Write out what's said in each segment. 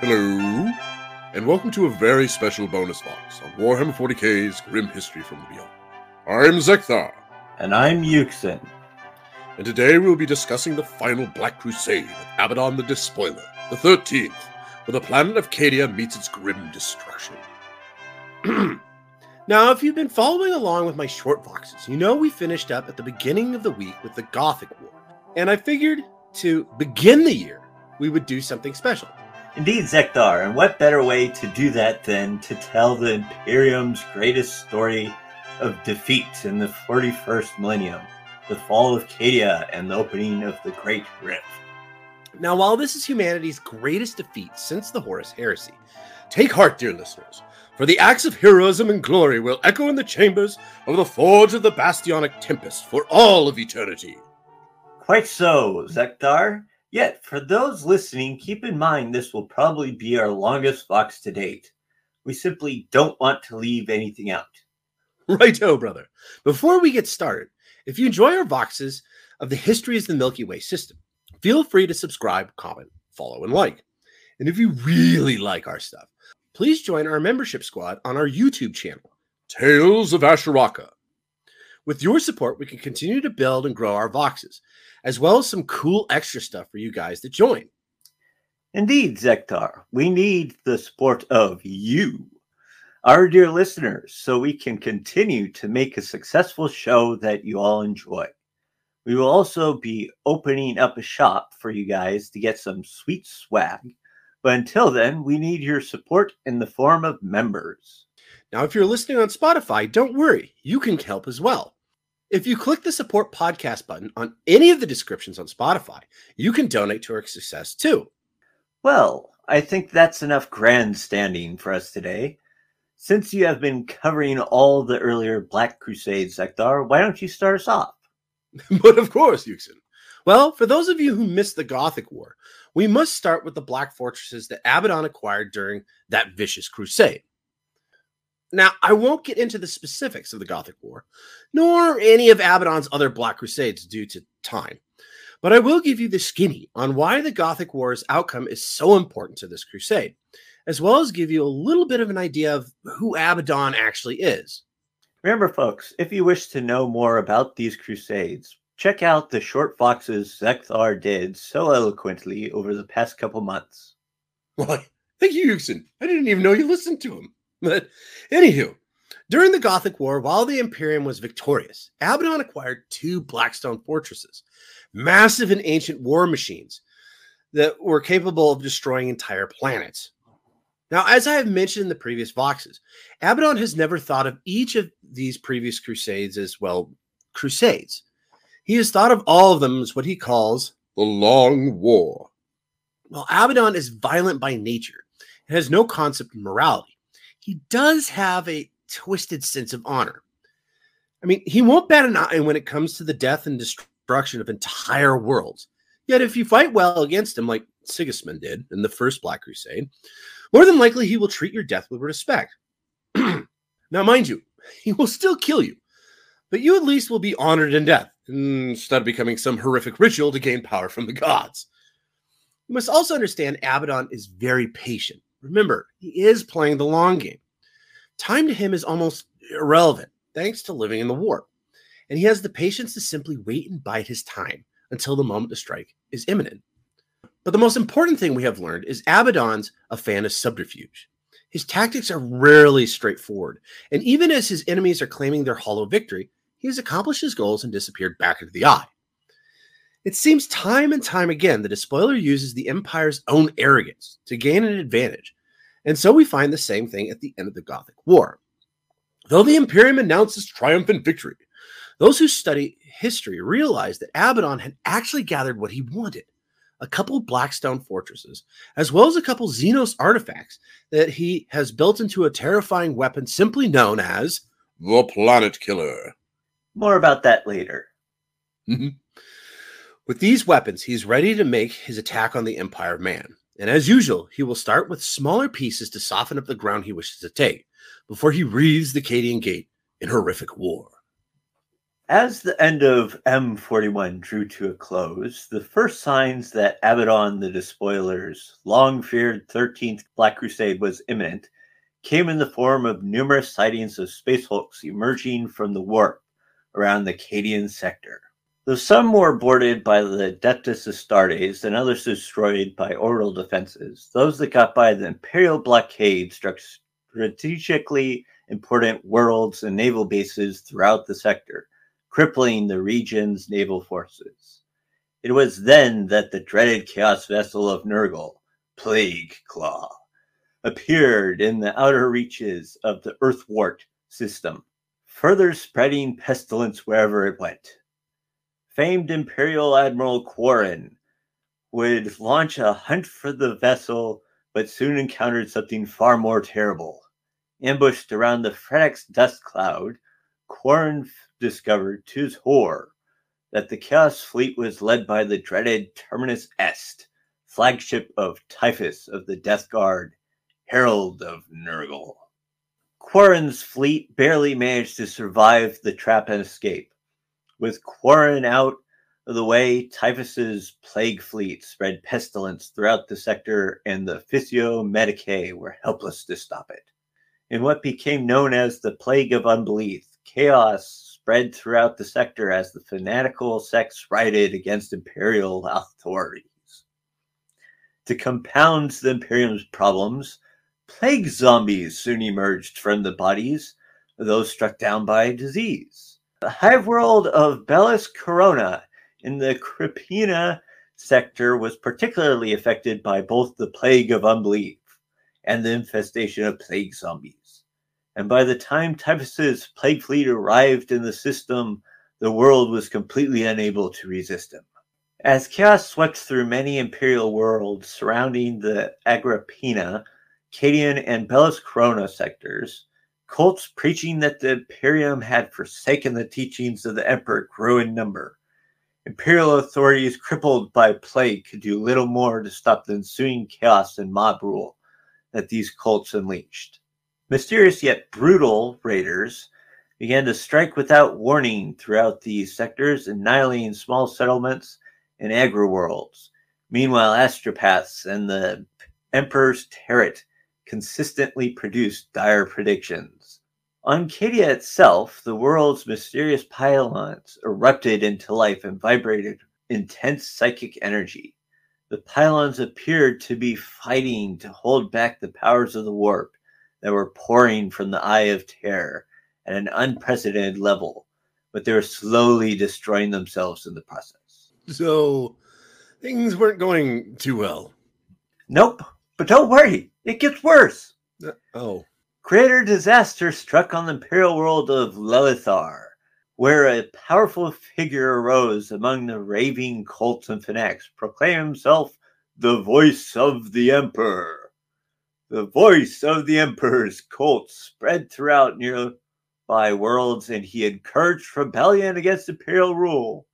Hello, and welcome to a very special bonus vox on Warhammer 40k's Grim History from the Beyond. I'm Zeckthar, And I'm Yuksen. and today we'll be discussing the final Black Crusade of Abaddon the Despoiler, the 13th, where the planet of Cadia meets its grim destruction. now, if you've been following along with my short voxes, you know we finished up at the beginning of the week with the Gothic War. And I figured to begin the year, we would do something special. Indeed, Zeckthar, and what better way to do that than to tell the Imperium's greatest story of defeat in the 41st millennium, the fall of Cadia and the opening of the Great Rift. Now, while this is humanity's greatest defeat since the Horus Heresy, take heart, dear listeners, for the acts of heroism and glory will echo in the chambers of the Forge of the Bastionic Tempest for all of eternity. Quite so, Zeckthar. Yet, for those listening, keep in mind this will probably be our longest vox to date. We simply don't want to leave anything out. Righto, brother. Before we get started, if you enjoy our voxes of the histories of the Milky Way system, feel free to subscribe, comment, follow, and like. And if you really like our stuff, please join our membership squad on our YouTube channel. Tales of Asheraka. With your support, we can continue to build and grow our Voxes, as well as some cool extra stuff for you guys to join. Indeed, Zeckthar, we need the support of you, our dear listeners, so we can continue to make a successful show that you all enjoy. We will also be opening up a shop for you guys to get some sweet swag. But until then, we need your support in the form of members. Now, if you're listening on Spotify, don't worry, you can help as well. If you click the support podcast button on any of the descriptions on Spotify, you can donate to our success too. Well, I think that's enough grandstanding for us today. Since you have been covering all the earlier Black Crusades, Zeckthar, why don't you start us off? but of course, Yuksen. Well, for those of you who missed the Gothic War, we must start with the Black fortresses that Abaddon acquired during that vicious crusade. Now, I won't get into the specifics of the Gothic War, nor any of Abaddon's other Black Crusades due to time, but I will give you the skinny on why the Gothic War's outcome is so important to this crusade, as well as give you a little bit of an idea of who Abaddon actually is. Remember, folks, if you wish to know more about these crusades, check out the short voxes Zeckthar did so eloquently over the past couple months. Why, thank you, Yuksen. I didn't even know you listened to him. But anywho, during the Gothic War, while the Imperium was victorious, Abaddon acquired two Blackstone fortresses, massive and ancient war machines that were capable of destroying entire planets. Now, as I have mentioned in the previous voxes, Abaddon has never thought of each of these previous crusades as, well, crusades. He has thought of all of them as what he calls The Long War. While Abaddon is violent by nature and has no concept of morality, he does have a twisted sense of honor. I mean, he won't bat an eye when it comes to the death and destruction of entire worlds. Yet, if you fight well against him, like Sigismund did in the first Black Crusade, more than likely he will treat your death with respect. now, mind you, he will still kill you, but you at least will be honored in death instead of becoming some horrific ritual to gain power from the gods. You must also understand Abaddon is very patient. Remember, he is playing the long game. Time to him is almost irrelevant, thanks to living in the war. And he has the patience to simply wait and bide his time until the moment to strike is imminent. But the most important thing we have learned is Abaddon's a fan of subterfuge. His tactics are rarely straightforward, and even as his enemies are claiming their hollow victory, he has accomplished his goals and disappeared back into the eye. It seems time and time again the despoiler uses the Empire's own arrogance to gain an advantage, and so we find the same thing at the end of the Gothic War. Though the Imperium announces triumphant victory, those who study history realize that Abaddon had actually gathered what he wanted a couple Blackstone fortresses, as well as a couple Xenos artifacts that he has built into a terrifying weapon simply known as The Planet Killer. More about that later. With these weapons, he's ready to make his attack on the Empire of Man. And as usual, he will start with smaller pieces to soften up the ground he wishes to take before he wreathes the Cadian Gate in horrific war. As the end of M41 drew to a close, the first signs that Abaddon the Despoiler's long feared 13th Black Crusade was imminent came in the form of numerous sightings of space hulks emerging from the warp around the Cadian sector. Though some were boarded by the Adeptus Astartes and others destroyed by orbital defenses, those that got by the Imperial blockade struck strategically important worlds and naval bases throughout the sector crippling the region's naval forces. It was then that the dreaded chaos vessel of Nurgle, Plague Claw, appeared in the outer reaches of the Urthwart system, further spreading pestilence wherever it went. Famed Imperial Admiral Quarren would launch a hunt for the vessel, but soon encountered something far more terrible. Ambushed around the Fredex dust cloud, Quarren discovered to his horror that the Chaos Fleet was led by the dreaded Terminus Est, flagship of Typhus of the Death Guard, Herald of Nurgle. Quarren's fleet barely managed to survive the trap and escape. With Quarren out of the way, Typhus's plague fleet spread pestilence throughout the sector, and the Officio Medicae were helpless to stop it. In what became known as the Plague of Unbelief, chaos spread throughout the sector as the fanatical sects rioted against imperial authorities. To compound the Imperium's problems, plague zombies soon emerged from the bodies of those struck down by disease. The hive world of Belis Corona in the Agripinaa sector was particularly affected by both the plague of unbelief and the infestation of plague zombies and by the time Typhus's plague fleet arrived in the system, the world was completely unable to resist him. As chaos swept through many imperial worlds surrounding the Agrippina, Cadian, and Belis Corona sectors, cults preaching that the Imperium had forsaken the teachings of the Emperor grew in number. Imperial authorities, crippled by plague, could do little more to stop the ensuing chaos and mob rule that these cults unleashed. Mysterious yet brutal raiders began to strike without warning throughout these sectors, annihilating small settlements and agri-worlds. Meanwhile, astropaths and the Emperor's Tarot consistently produced dire predictions. On Cadia itself, the world's mysterious pylons erupted into life and vibrated intense psychic energy. The pylons appeared to be fighting to hold back the powers of the warp that were pouring from the eye of terror at an unprecedented level, but they were slowly destroying themselves in the process. So things weren't going too well. Nope, but don't worry, it gets worse. Uh, oh. Greater disaster struck on the imperial world of Lelithar, where a powerful figure arose among the raving cults and fanatics, proclaiming himself the voice of the emperor. The voice of the Emperor's cult spread throughout nearby worlds, and he encouraged rebellion against imperial rule.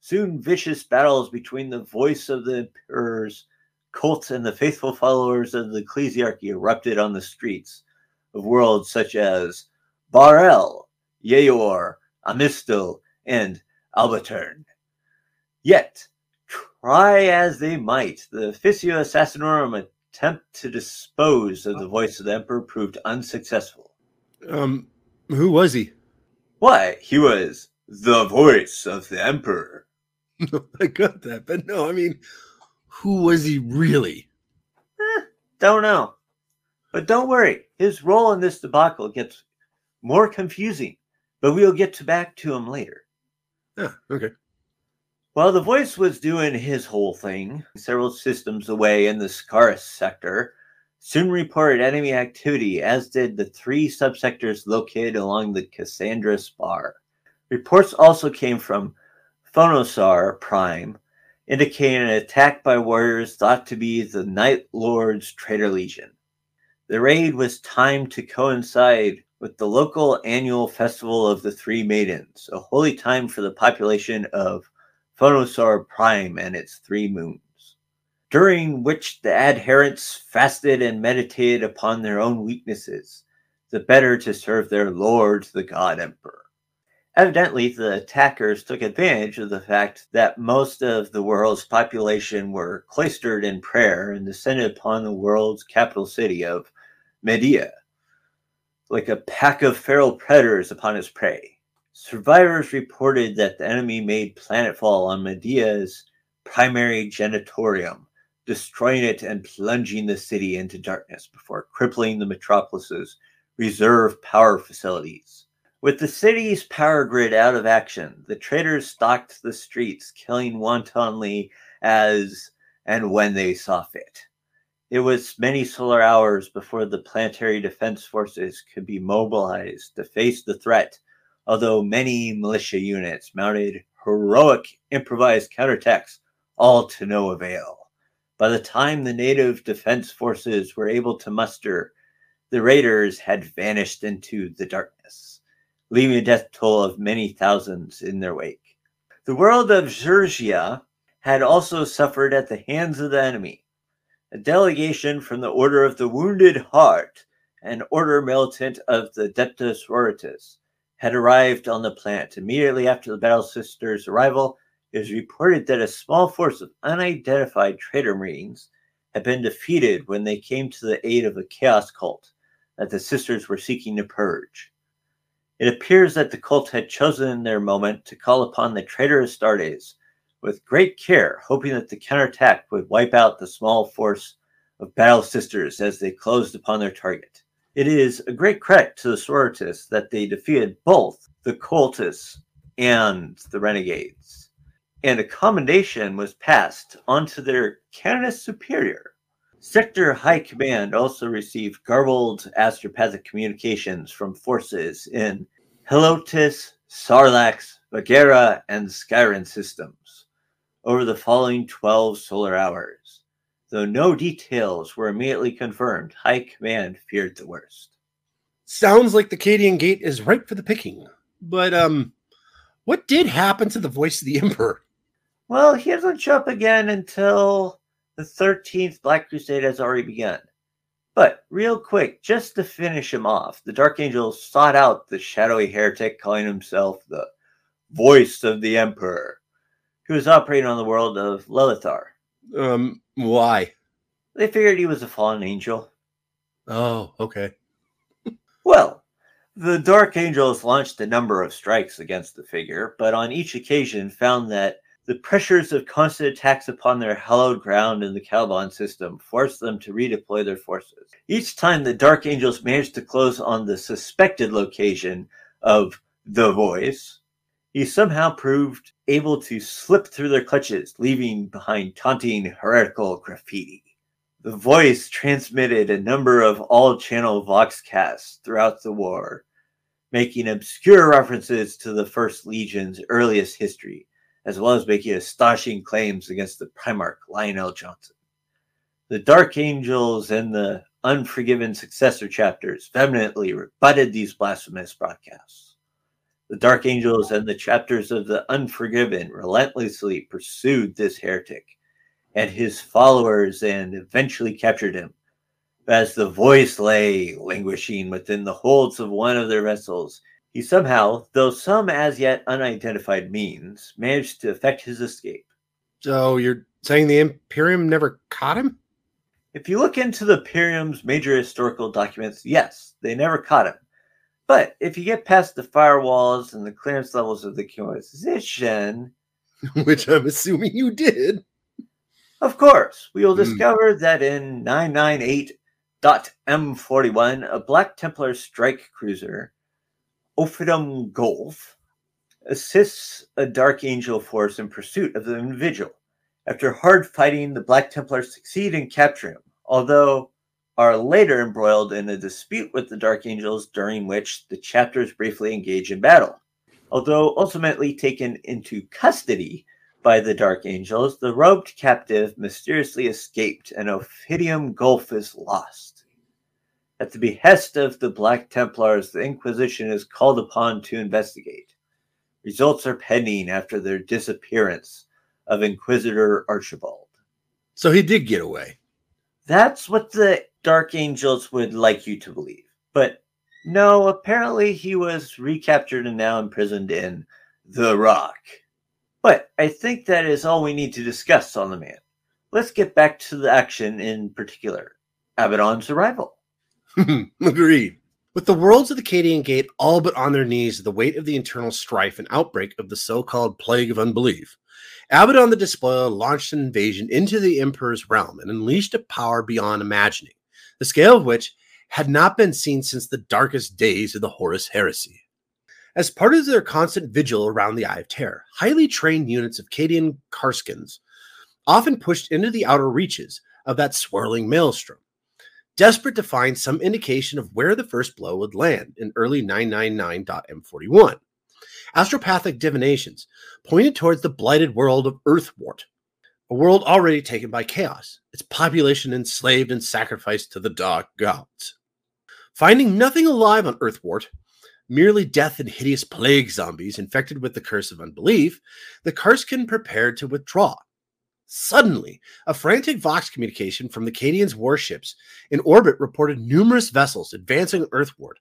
Soon, vicious battles between the voice of the Emperor's cult and the faithful followers of the ecclesiarchy erupted on the streets of worlds such as Barel, Yeor, Amistel, and Albatern. Yet, try as they might, the Officio Assassinorum attempt to dispose of the voice of the emperor proved unsuccessful. Um, who was he? Why, he was the voice of the emperor. I got that, but no, I mean, who was he really? Eh, don't know. But don't worry, his role in this debacle gets more confusing, but we'll get to back to him later. Yeah, okay. While the voice was doing his whole thing, several systems away in the Scarus sector soon reported enemy activity, as did the three subsectors located along the Cassandra Spar. Reports also came from Phonosar Prime, indicating an attack by warriors thought to be the Night Lord's Traitor Legion. The raid was timed to coincide with the local annual festival of the Three Maidens, a holy time for the population of Phonosar Prime and its three moons, during which the adherents fasted and meditated upon their own weaknesses, the better to serve their lord, the God Emperor. Evidently, the attackers took advantage of the fact that most of the world's population were cloistered in prayer and descended upon the world's capital city of Medea, like a pack of feral predators upon its prey. Survivors reported that the enemy made planetfall on Medea's primary generatorium, destroying it and plunging the city into darkness before crippling the metropolis's reserve power facilities. With the city's power grid out of action, the traitors stalked the streets, killing wantonly as and when they saw fit. It was many solar hours before the planetary defense forces could be mobilized to face the threat, although many militia units mounted heroic improvised counterattacks, all to no avail. By the time the native defense forces were able to muster, the raiders had vanished into the darkness leaving a death toll of many thousands in their wake. The world of Xurgia had also suffered at the hands of the enemy. A delegation from the Order of the Wounded Heart, an order militant of the Adepta Sororitas, had arrived on the planet. Immediately after the Battle Sisters' arrival, it was reported that a small force of unidentified traitor marines had been defeated when they came to the aid of a chaos cult that the sisters were seeking to purge. It appears that the cult had chosen their moment to call upon the traitor Astartes with great care, hoping that the counterattack would wipe out the small force of battle sisters as they closed upon their target. It is a great credit to the Sororitas that they defeated both the cultists and the renegades, and a commendation was passed on to their Canoness Superior. Sector High Command also received garbled astropathic communications from forces in Helotis, Sarlax, Bagheera, and Skyran systems over the following 12 solar hours. Though no details were immediately confirmed, High Command feared the worst. Sounds like the Cadian Gate is ripe for the picking. But um what did happen to the voice of the Emperor? Well, he doesn't show up again until the 13th Black Crusade has already begun. But real quick, just to finish him off, the Dark Angel sought out the shadowy heretic calling himself the voice of the Emperor, who was operating on the world of Lelithar. Um, why? They figured he was a fallen angel. Oh, okay. well, the Dark Angels launched a number of strikes against the figure, but on each occasion found that the pressures of constant attacks upon their hallowed ground in the Caliban system forced them to redeploy their forces. Each time the Dark Angels managed to close on the suspected location of the voice, he somehow proved able to slip through their clutches, leaving behind taunting heretical graffiti. The voice transmitted a number of all channel voxcasts throughout the war, making obscure references to the First Legion's earliest history as well as making astonishing claims against the Primarch Lion El'Jonson. The Dark Angels and the Unforgiven successor chapters vehemently rebutted these blasphemous broadcasts. The Dark Angels and the chapters of the Unforgiven relentlessly pursued this heretic and his followers and eventually captured him. As the voice lay languishing within the holds of one of their vessels, he somehow, though some as yet unidentified means, managed to effect his escape. So you're saying the Imperium never caught him? If you look into the Imperium's major historical documents, yes, they never caught him. But if you get past the firewalls and the clearance levels of the Inquisition, which I'm assuming you did, of course, we will mm. discover that in 998.m41, a Black Templar strike cruiser Ophidium Gulf assists a Dark Angel force in pursuit of the individual. After hard fighting, the Black Templars succeed in capturing him, although are later embroiled in a dispute with the Dark Angels during which the chapters briefly engage in battle. Although ultimately taken into custody by the Dark Angels, the robed captive mysteriously escaped and Ophidium Gulf is lost. At the behest of the Black Templars, the Inquisition is called upon to investigate. Results are pending after their disappearance of Inquisitor Archibald. So he did get away. That's what the Dark Angels would like you to believe. But No, apparently he was recaptured and now imprisoned in The Rock. But I think that is all we need to discuss on the man. Let's get back to the action in particular Abaddon's arrival. Agreed. With the worlds of the Cadian Gate all but on their knees the weight of the internal strife and outbreak of the so called Plague of Unbelief, Abaddon the Despoiler launched an invasion into the Emperor's realm and unleashed a power beyond imagining, the scale of which had not been seen since the darkest days of the Horus Heresy. As part of their constant vigil around the Eye of Terror, highly trained units of Cadian Kasrkins often pushed into the outer reaches of that swirling maelstrom, desperate to find some indication of where the first blow would land in early 999.m41. Astropathic divinations pointed towards the blighted world of Urthwart, a world already taken by chaos, its population enslaved and sacrificed to the dark gods. Finding nothing alive on Urthwart, merely death and hideous plague zombies infected with the curse of unbelief, the Kasrkin prepared to withdraw. Suddenly, a frantic Vox communication from the Cadians' warships in orbit reported numerous vessels advancing Earthward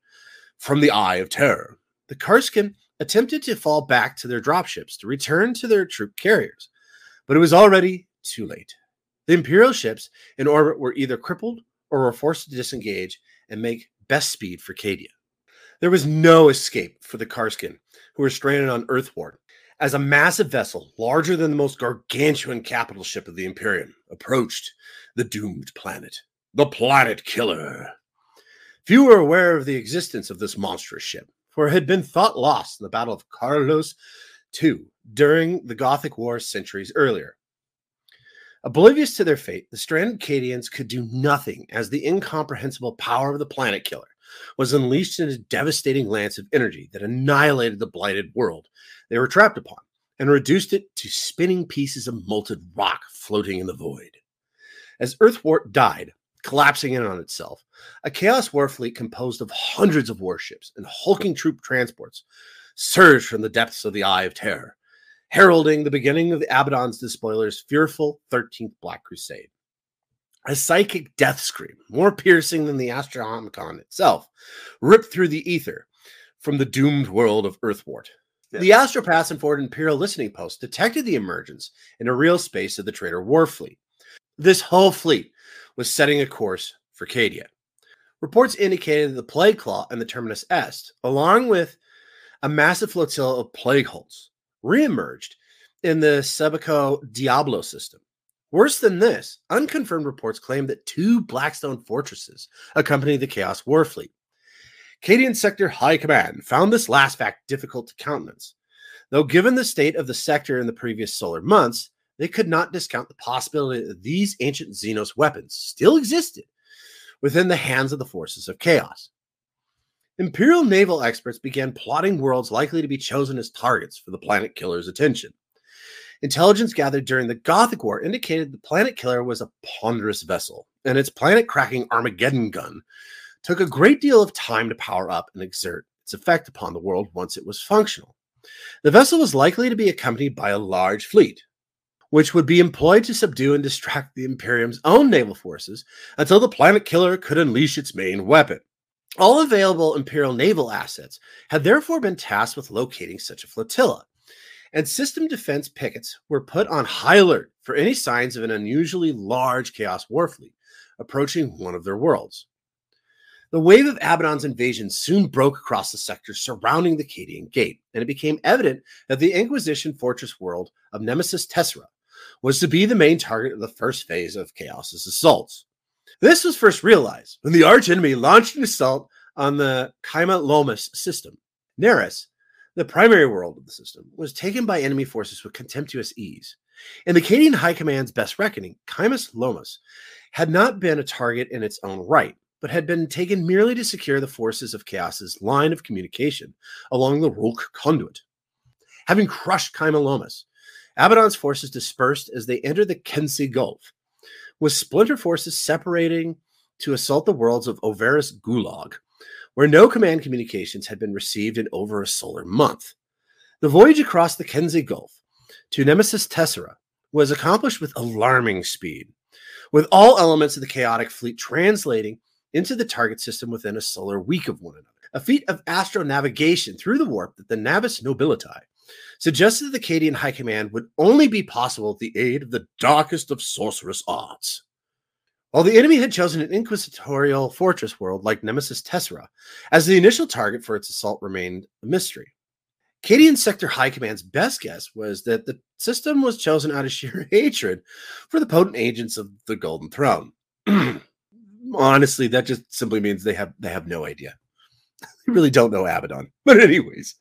from the Eye of Terror. The Kasrkin attempted to fall back to their dropships to return to their troop carriers, but it was already too late. The Imperial ships in orbit were either crippled or were forced to disengage and make best speed for Cadia. There was no escape for the Kasrkin, who were stranded on Urthwart, as a massive vessel, larger than the most gargantuan capital ship of the Imperium, approached the doomed planet. The Planet Killer. Few were aware of the existence of this monstrous ship, for it had been thought lost in the Battle of Kharlos II during the Gothic War centuries earlier. Oblivious to their fate, the stranded Cadians could do nothing as the incomprehensible power of the planet killer was unleashed in a devastating lance of energy that annihilated the blighted world they were trapped upon and reduced it to spinning pieces of molten rock floating in the void. As Urthwart died, collapsing in on itself, a Chaos war fleet composed of hundreds of warships and hulking troop transports surged from the depths of the Eye of Terror heralding the beginning of the Abaddon's Despoiler's fearful 13th Black Crusade. A psychic death scream, more piercing than the Astronomicon itself, ripped through the ether from the doomed world of Urthwart. Yeah. The Astropaths and Ford Imperial listening post detected the emergence in a real space of the Traitor War fleet. This whole fleet was setting a course for Cadia. Reports indicated that the Plague Claw and the Terminus Est, along with a massive flotilla of plague hulks, reemerged in the Subiaco Diablo system. Worse than this, unconfirmed reports claim that two Blackstone fortresses accompany the Chaos Warfleet. Cadian Sector High Command found this last fact difficult to countenance. Though given the state of the sector in the previous solar months, they could not discount the possibility that these ancient Xenos weapons still existed within the hands of the forces of chaos. Imperial naval experts began plotting worlds likely to be chosen as targets for the planet killer's attention. Intelligence gathered during the Gothic War indicated the planet killer was a ponderous vessel, and its planet cracking Armageddon gun took a great deal of time to power up and exert its effect upon the world once it was functional. The vessel was likely to be accompanied by a large fleet, which would be employed to subdue and distract the Imperium's own naval forces until the planet killer could unleash its main weapon. All available Imperial naval assets had therefore been tasked with locating such a flotilla, and system defense pickets were put on high alert for any signs of an unusually large Chaos Warfleet approaching one of their worlds. The wave of Abaddon's invasion soon broke across the sector surrounding the Cadian Gate, and it became evident that the Inquisition fortress world of Nemesis Tessera was to be the main target of the first phase of Chaos's assaults. This was first realized when the archenemy launched an assault on the Kaima Lomas system. Neris, the primary world of the system, was taken by enemy forces with contemptuous ease. In the Cadian High Command's best reckoning, Kaimas Lomas had not been a target in its own right, but had been taken merely to secure the forces of Chaos's line of communication along the Rulk conduit. Having crushed Kaima Lomas, Abaddon's forces dispersed as they entered the Kensi Gulf, with splinter forces separating to assault the worlds of Overis Gulag, where no command communications had been received in over a solar month. The voyage across the Kenzi Gulf to Nemesis Tessera was accomplished with alarming speed, with all elements of the chaotic fleet translating into the target system within a solar week of one another. a feat of astronavigation through the warp that the Navis Nobilitae suggested that the Cadian High Command would only be possible with the aid of the darkest of sorcerous arts. While the enemy had chosen an inquisitorial fortress world like Nemesis Tessera as the initial target for its assault remained a mystery. Cadian Sector High Command's best guess was that the system was chosen out of sheer hatred for the potent agents of the Golden Throne. Honestly, that just simply means they have they have no idea. they really don't know Abaddon. But anyways,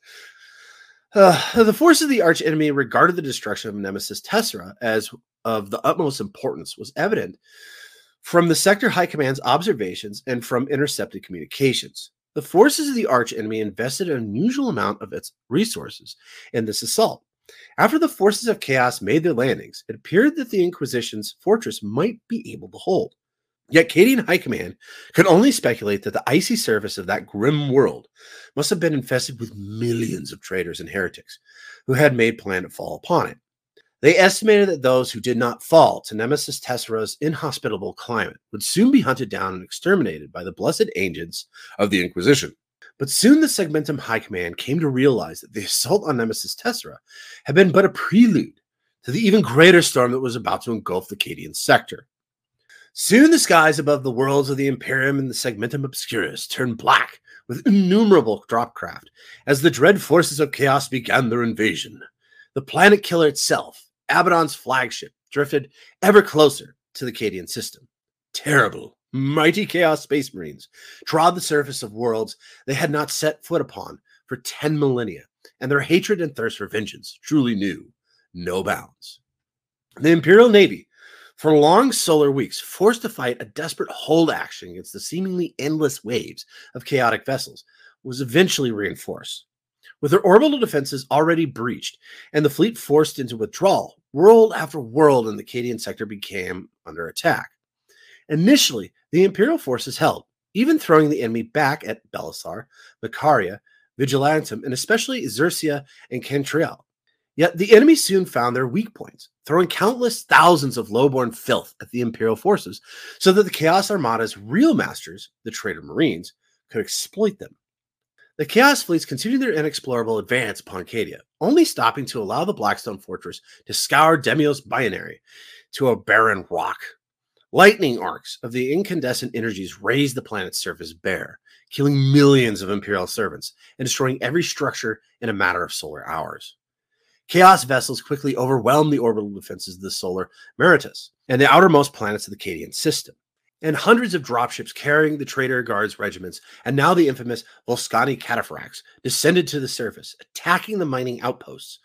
uh, the force of the arch enemy regarded the destruction of Nemesis Tessera as of the utmost importance was evident from the Sector High Command's observations and from intercepted communications. The forces of the arch enemy invested an unusual amount of its resources in this assault. After the forces of chaos made their landings, it appeared that the Inquisition's fortress might be able to hold. Yet Cadian High Command could only speculate that the icy surface of that grim world must have been infested with millions of traitors and heretics who had made plan to fall upon it. They estimated that those who did not fall to Nemesis Tessera's inhospitable climate would soon be hunted down and exterminated by the blessed agents of the Inquisition. But soon the Segmentum High Command came to realize that the assault on Nemesis Tessera had been but a prelude to the even greater storm that was about to engulf the Cadian sector. Soon the skies above the worlds of the Imperium and the Segmentum Obscurus turned black with innumerable dropcraft as the dread forces of chaos began their invasion. The planet killer itself, Abaddon's flagship drifted ever closer to the Cadian system. Terrible, mighty Chaos Space Marines trod the surface of worlds they had not set foot upon for 10 millennia, and their hatred and thirst for vengeance truly knew no bounds. The Imperial Navy, for long solar weeks, forced to fight a desperate hold action against the seemingly endless waves of chaotic vessels, was eventually reinforced. With their orbital defenses already breached and the fleet forced into withdrawal, world after world in the Cadian sector became under attack. Initially, the Imperial forces held, even throwing the enemy back at Belisar, Macaria, Vigilantum, and especially Xerxia and Kentriel. Yet the enemy soon found their weak points, throwing countless thousands of lowborn filth at the Imperial forces so that the Chaos Armada's real masters, the traitor Marines, could exploit them. The Chaos fleets continued their inexplorable advance upon Cadia, only stopping to allow the Blackstone fortress to scour Demios binary to a barren rock. Lightning arcs of the incandescent energies raised the planet's surface bare, killing millions of Imperial servants and destroying every structure in a matter of solar hours. Chaos vessels quickly overwhelmed the orbital defenses of the solar Meritus and the outermost planets of the Cadian system and hundreds of dropships carrying the traitor guards regiments, and now the infamous Volscani cataphracts descended to the surface, attacking the mining outposts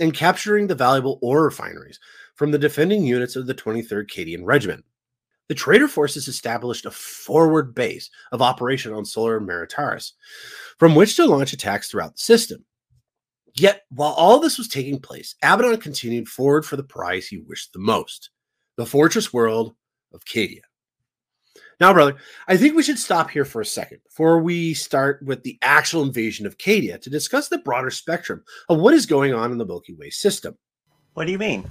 and capturing the valuable ore refineries from the defending units of the 23rd Cadian Regiment. The traitor forces established a forward base of operation on Solar Maritaris, from which to launch attacks throughout the system. Yet, while all this was taking place, Abaddon continued forward for the prize he wished the most the fortress world of Cadia. Now, brother, I think we should stop here for a second before we start with the actual invasion of Cadia to discuss the broader spectrum of what is going on in the Milky Way system. What do you mean?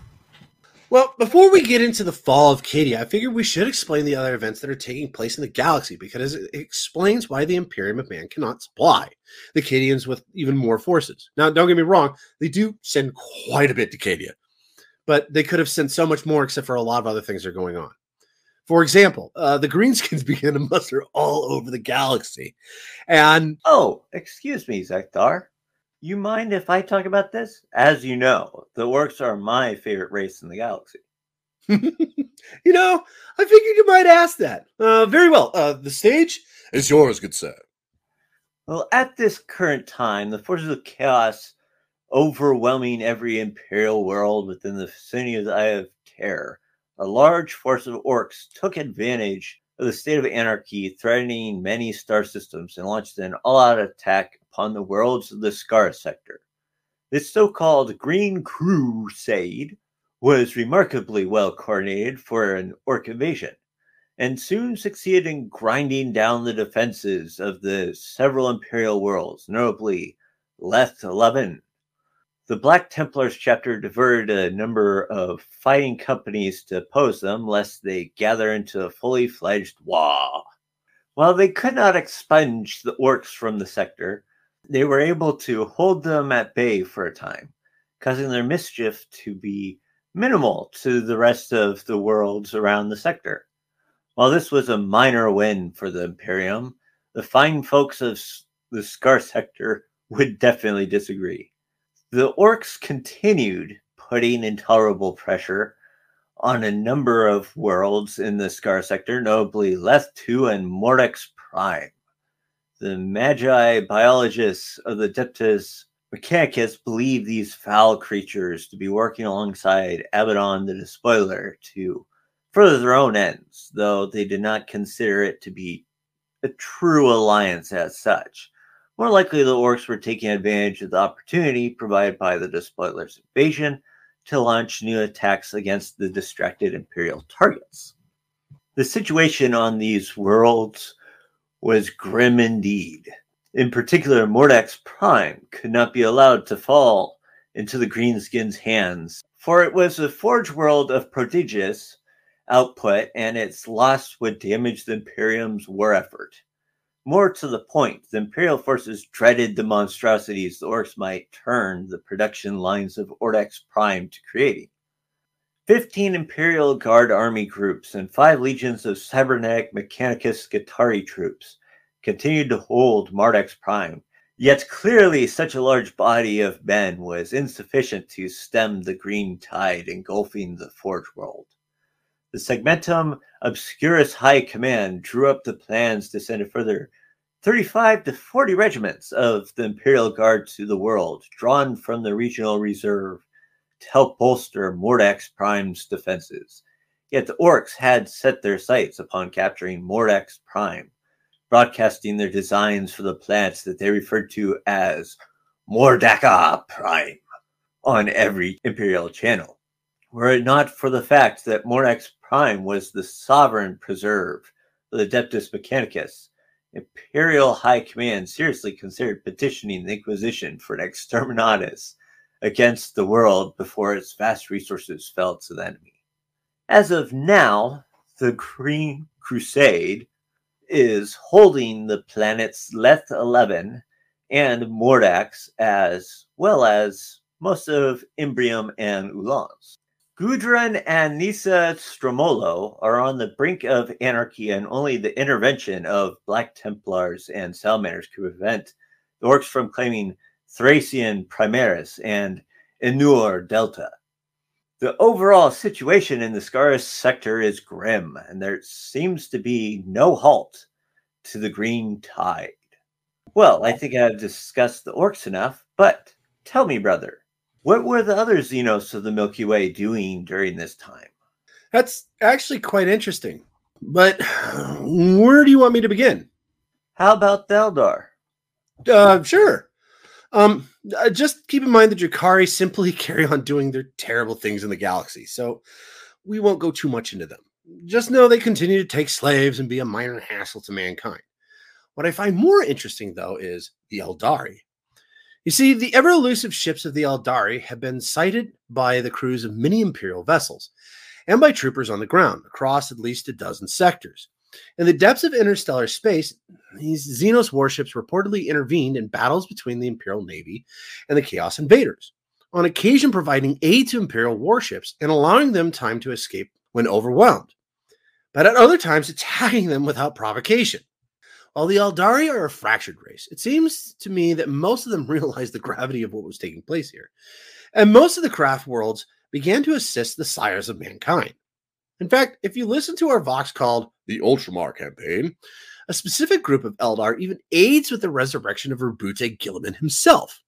Well, before we get into the fall of Cadia, I figured we should explain the other events that are taking place in the galaxy because it explains why the Imperium of Man cannot supply the Cadians with even more forces. Now, don't get me wrong, they do send quite a bit to Cadia, but they could have sent so much more except for a lot of other things that are going on. For example, uh, the Greenskins began to muster all over the galaxy. And oh, excuse me, Zeckthar. You mind if I talk about this? As you know, the orcs are my favorite race in the galaxy. you know, I figured you might ask that. Uh, very well. Uh, the stage is yours, good sir. Well, at this current time, the forces of chaos overwhelming every imperial world within the vicinity of the Eye of Terror a large force of orcs took advantage of the state of anarchy threatening many star systems and launched an all out attack upon the worlds of the Scar sector. This so called Green Crusade was remarkably well coordinated for an orc invasion and soon succeeded in grinding down the defenses of the several imperial worlds, notably Leth 11, the Black Templars chapter diverted a number of fighting companies to oppose them, lest they gather into a fully fledged war. While they could not expunge the orcs from the sector, they were able to hold them at bay for a time, causing their mischief to be minimal to the rest of the worlds around the sector. While this was a minor win for the Imperium, the fine folks of the Scar sector would definitely disagree. The orcs continued putting intolerable pressure on a number of worlds in the Scar sector, notably Leth 2 and Mordex Prime. The magi biologists of the Adeptus Mechanicus believe these foul creatures to be working alongside Abaddon the Despoiler to further their own ends, though they did not consider it to be a true alliance as such. More likely, the orcs were taking advantage of the opportunity provided by the Despoiler's invasion to launch new attacks against the distracted Imperial targets. The situation on these worlds was grim indeed. In particular, Mordex Prime could not be allowed to fall into the Greenskins' hands, for it was a forge world of prodigious output, and its loss would damage the Imperium's war effort. More to the point, the Imperial forces dreaded the monstrosities the Orcs might turn the production lines of Mordex Prime to creating. Fifteen Imperial Guard army groups and five legions of cybernetic Mechanicus Skitarii troops continued to hold Mordex Prime, yet clearly such a large body of men was insufficient to stem the green tide engulfing the Forge world. The Segmentum Obscurus High Command drew up the plans to send a further 35 to 40 regiments of the Imperial Guard to the world, drawn from the regional reserve to help bolster Mordax Prime's defenses. Yet the Orcs had set their sights upon capturing Mordax Prime, broadcasting their designs for the plants that they referred to as Mordaka Prime on every Imperial channel. Were it not for the fact that Mordax Prime was the sovereign preserve of the Adeptus Mechanicus. Imperial High Command seriously considered petitioning the Inquisition for an exterminatus against the world before its vast resources fell to the enemy. As of now, the Green Crusade is holding the planets Leth 11 and Mordax as well as most of Imbrium and Ulans. Gudrun and Nisa Stromolo are on the brink of anarchy, and only the intervention of Black Templars and Salamanders could prevent the orcs from claiming Thracian Primaris and Enur Delta. The overall situation in the Scarus sector is grim, and there seems to be no halt to the green tide. Well, I think I've discussed the orcs enough, but tell me, brother, what were the other Xenos of the Milky Way doing during this time? That's actually quite interesting. But where do you want me to begin? How about Theldar? Uh, sure. Um, uh, just keep in mind that Drukhari simply carry on doing their terrible things in the galaxy, so we won't go too much into them. Just know they continue to take slaves and be a minor hassle to mankind. What I find more interesting, though, is the Aeldari. You see, the ever elusive ships of the Aeldari have been sighted by the crews of many Imperial vessels and by troopers on the ground across at least a dozen sectors. In the depths of interstellar space, these Xenos warships reportedly intervened in battles between the Imperial Navy and the Chaos Invaders, on occasion providing aid to Imperial warships and allowing them time to escape when overwhelmed, but at other times attacking them without provocation. While the Aeldari are a fractured race, it seems to me that most of them realized the gravity of what was taking place here. And most of the craft worlds began to assist the sires of mankind. In fact, if you listen to our Vox called The Ultramar Campaign, a specific group of Eldar even aids with the resurrection of Roboute Guilliman himself.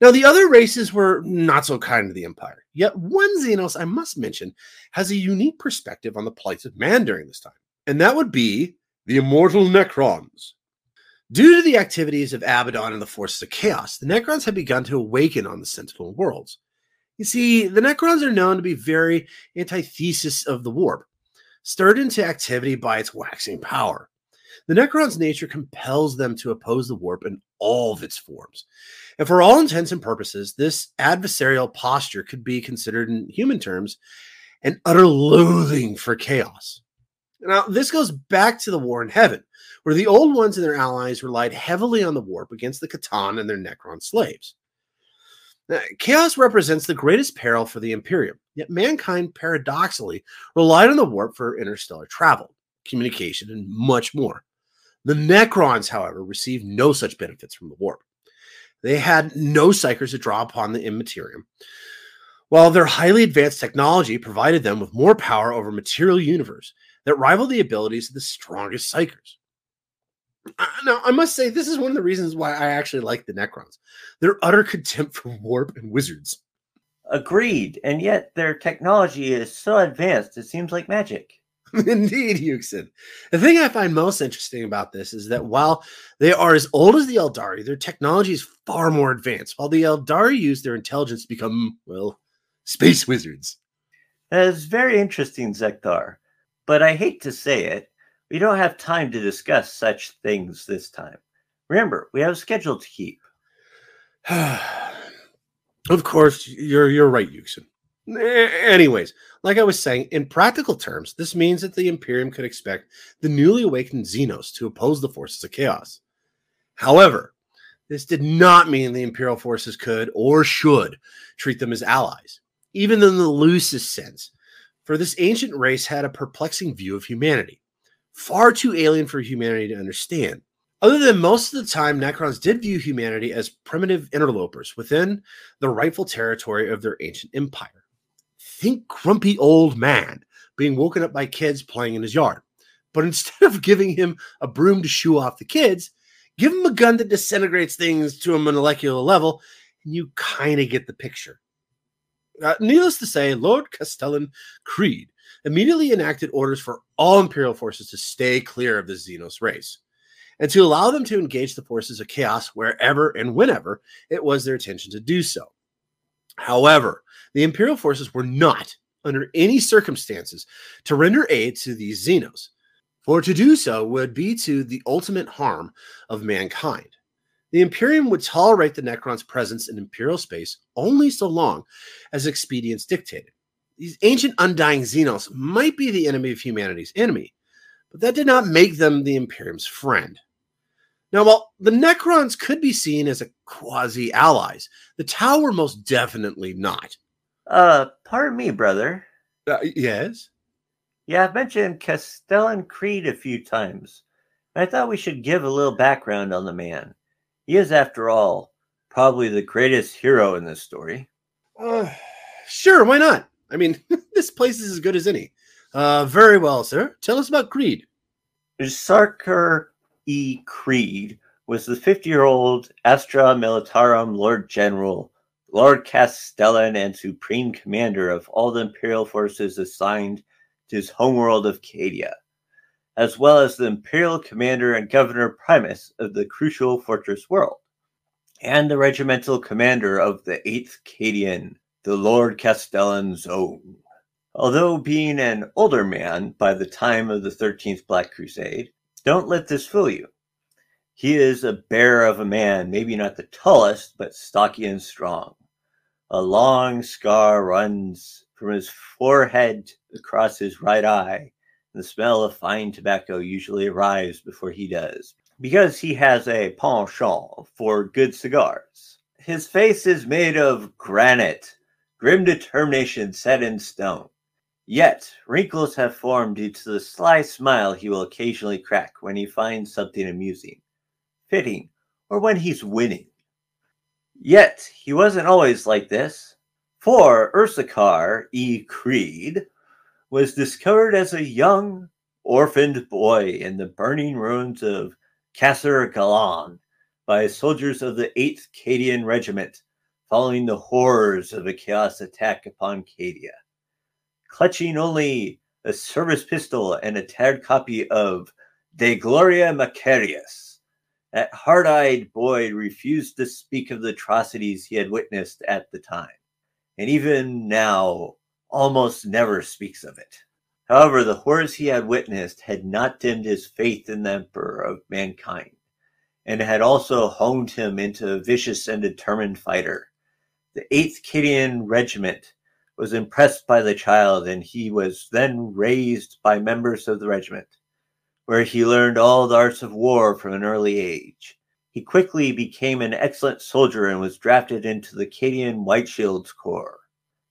Now, the other races were not so kind to the Empire, yet one Xenos I must mention has a unique perspective on the plights of man during this time, and that would be the immortal Necrons. Due to the activities of Abaddon and the forces of chaos, the Necrons have begun to awaken on the Sentinel worlds. You see, the Necrons are known to be very antithesis of the warp, stirred into activity by its waxing power. The Necron's nature compels them to oppose the warp in all of its forms. And for all intents and purposes, this adversarial posture could be considered in human terms an utter loathing for chaos. Now, this goes back to the war in heaven, where the old ones and their allies relied heavily on the warp against the C'tan and their Necron slaves. Now, chaos represents the greatest peril for the Imperium, yet mankind paradoxically relied on the warp for interstellar travel, communication, and much more. The Necrons, however, received no such benefits from the warp. They had no psykers to draw upon the Immaterium, while their highly advanced technology provided them with more power over material universe that rivaled the abilities of the strongest psykers. Now, I must say, this is one of the reasons why I actually like the Necrons. Their utter contempt for warp and wizards. Agreed. And yet their technology is so advanced, it seems like magic. Indeed, Yuksen. The thing I find most interesting about this is that while they are as old as the Eldari, their technology is far more advanced, while the Eldari use their intelligence to become, well, space wizards. That is very interesting, Zeckthar. But I hate to say it, we don't have time to discuss such things this time. Remember, we have a schedule to keep. of course, you're you're right, Yuksen. Anyways, like I was saying, in practical terms, this means that the Imperium could expect the newly awakened Xenos to oppose the forces of chaos. However, this did not mean the Imperial forces could or should treat them as allies, even in the loosest sense, for this ancient race had a perplexing view of humanity, far too alien for humanity to understand. Other than most of the time, Necrons did view humanity as primitive interlopers within the rightful territory of their ancient empire. Think grumpy old man being woken up by kids playing in his yard. But instead of giving him a broom to shoo off the kids, give him a gun that disintegrates things to a molecular level, and you kind of get the picture. Uh, needless to say, Lord Castellan Creed immediately enacted orders for all Imperial forces to stay clear of the Xenos race and to allow them to engage the forces of chaos wherever and whenever it was their intention to do so. However, the Imperial forces were not, under any circumstances, to render aid to these Xenos, for to do so would be to the ultimate harm of mankind. The Imperium would tolerate the Necron's presence in Imperial space only so long as expedience dictated. These ancient undying Xenos might be the enemy of humanity's enemy, but that did not make them the Imperium's friend. Now, while the Necrons could be seen as a quasi allies, the Tau were most definitely not. Uh, pardon me, brother. Uh, yes. Yeah, I've mentioned Castellan Creed a few times. I thought we should give a little background on the man. He is, after all, probably the greatest hero in this story. Uh, sure, why not? I mean, this place is as good as any. Uh, very well, sir. Tell us about Creed. Sarkar E. Creed was the 50 year old Astra Militarum Lord General Lord Castellan and supreme commander of all the imperial forces assigned to his homeworld of Cadia, as well as the imperial commander and governor primus of the crucial fortress world, and the regimental commander of the 8th Cadian, the Lord Castellan's own. Although being an older man by the time of the 13th Black Crusade, don't let this fool you. He is a bear of a man, maybe not the tallest, but stocky and strong. A long scar runs from his forehead across his right eye. And the smell of fine tobacco usually arrives before he does, because he has a penchant for good cigars. His face is made of granite, grim determination set in stone. Yet, wrinkles have formed due to the sly smile he will occasionally crack when he finds something amusing, fitting, or when he's winning. Yet he wasn't always like this, for Ursarkar E. Creed was discovered as a young, orphaned boy in the burning ruins of Kasser Galan by soldiers of the 8th Cadian Regiment following the horrors of a chaos attack upon Cadia. Clutching only a service pistol and a tattered copy of De Gloria Macharius, that hard eyed boy refused to speak of the atrocities he had witnessed at the time, and even now almost never speaks of it. However, the horrors he had witnessed had not dimmed his faith in the Emperor of mankind, and had also honed him into a vicious and determined fighter. The 8th Cadian Regiment was impressed by the child, and he was then raised by members of the regiment, where he learned all the arts of war from an early age. He quickly became an excellent soldier and was drafted into the Cadian White Shields Corps,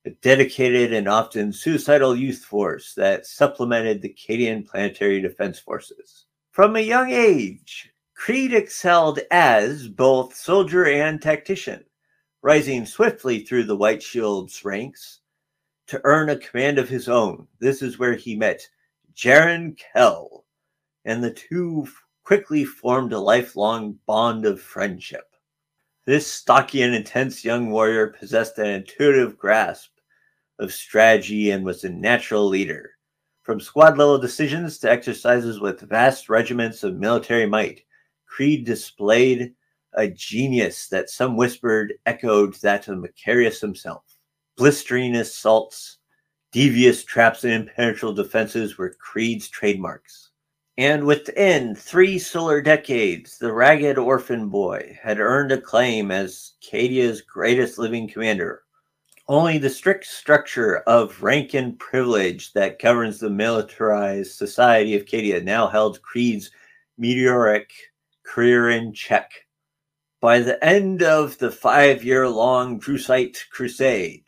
a dedicated and often suicidal youth force that supplemented the Cadian Planetary Defense Forces. From a young age, Creed excelled as both soldier and tactician, rising swiftly through the White Shields ranks to earn a command of his own. This is where he met Jarran Kell, and the two quickly formed a lifelong bond of friendship. This stocky and intense young warrior possessed an intuitive grasp of strategy and was a natural leader. From squad level decisions to exercises with vast regiments of military might, Creed displayed a genius that some whispered echoed that of Macharius himself. Blistering assaults, devious traps, and impenetrable defenses were Creed's trademarks. And within three solar decades, the ragged orphan boy had earned acclaim as Cadia's greatest living commander. Only the strict structure of rank and privilege that governs the militarized society of Cadia now held Creed's meteoric career in check. By the end of the five year long Drusite Crusade,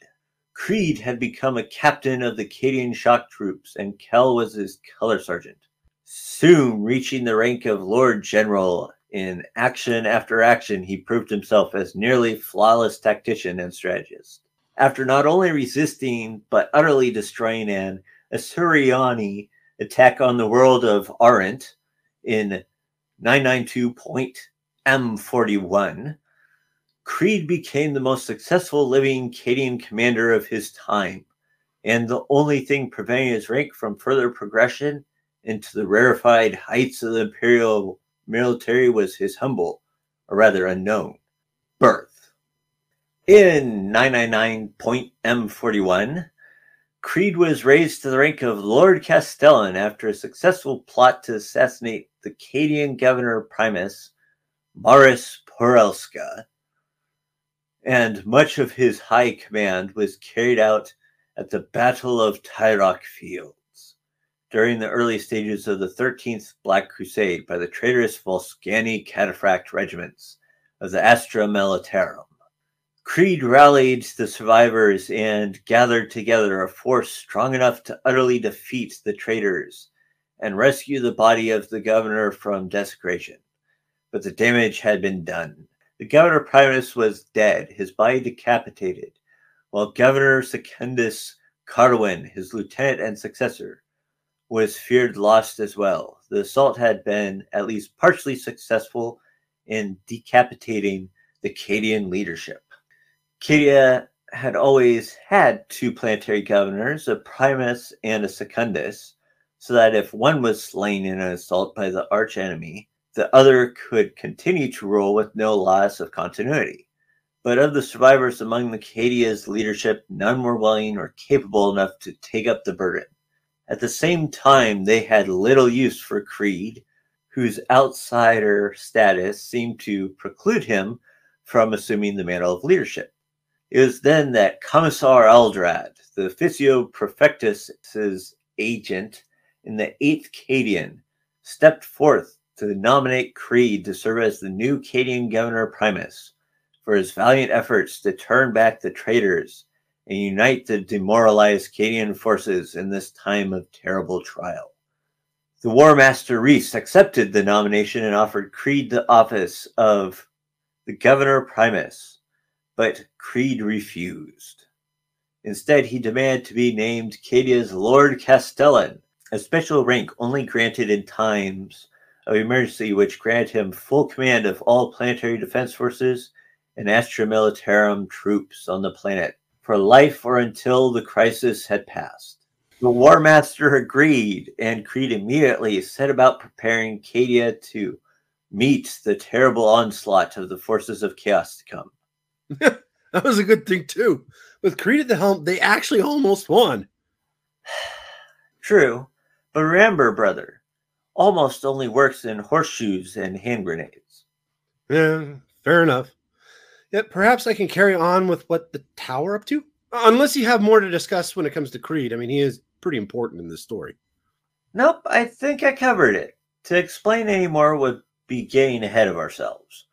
Creed had become a captain of the Cadian shock troops, and Kell was his color sergeant soon reaching the rank of Lord General. In action after action, he proved himself as nearly flawless tactician and strategist. After not only resisting but utterly destroying an Asuryani attack on the world of Arendt in 992.M41, Creed became the most successful living Cadian commander of his time, and the only thing preventing his rank from further progression into the rarefied heights of the imperial military was his humble, or rather unknown, birth. In 999.M41, Creed was raised to the rank of Lord Castellan after a successful plot to assassinate the Cadian governor primus, Maris Porelska, and much of his high command was carried out at the Battle of Tyrok Fields during the early stages of the 13th Black Crusade by the traitorous Volscani cataphract regiments of the Astra Militarum. Creed rallied the survivors and gathered together a force strong enough to utterly defeat the traitors and rescue the body of the governor from desecration. But the damage had been done. The governor Primus was dead, his body decapitated, while Governor Secundus Carwin, his lieutenant and successor, was feared lost as well. The assault had been at least partially successful in decapitating the Cadian leadership. Cadia had always had two planetary governors, a primus and a secundus, so that if one was slain in an assault by the archenemy, the other could continue to rule with no loss of continuity. But of the survivors among the Cadia's leadership, none were willing or capable enough to take up the burden. At the same time, they had little use for Creed, whose outsider status seemed to preclude him from assuming the mantle of leadership. It was then that Commissar Aldrad, the Officio Prefectus's agent in the 8th Cadian, stepped forth to nominate Creed to serve as the new Cadian governor primus for his valiant efforts to turn back the traitors and unite the demoralized Cadian forces in this time of terrible trial. The War Master Reese accepted the nomination and offered Creed the office of the Governor Primus, but Creed refused. Instead, he demanded to be named Cadia's Lord Castellan, a special rank only granted in times of emergency, which granted him full command of all planetary defense forces and Astra Militarum troops on the planet for life or until the crisis had passed. The War Master agreed, and Creed immediately set about preparing Cadia to meet the terrible onslaught of the forces of chaos to come. that was a good thing, too. With Creed at the helm, they actually almost won. True, but remember, brother, almost only works in horseshoes and hand grenades. Yeah, fair enough. Yet perhaps I can carry on with what the tower up to. Unless you have more to discuss when it comes to Creed. I mean, he is pretty important in this story. Nope, I think I covered it. To explain any more would be getting ahead of ourselves.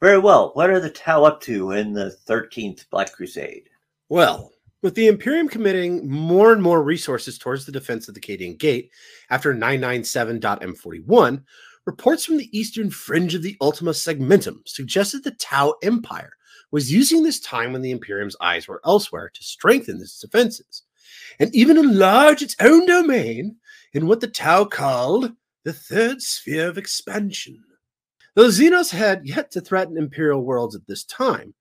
Very well, what are the Tau up to in the 13th Black Crusade? Well, with the Imperium committing more and more resources towards the defense of the Cadian Gate after 997.m41, reports from the eastern fringe of the Ultima Segmentum suggested the Tau Empire was using this time when the Imperium's eyes were elsewhere to strengthen its defenses and even enlarge its own domain in what the Tau called the third sphere of expansion. Though Xenos had yet to threaten Imperial worlds at this time,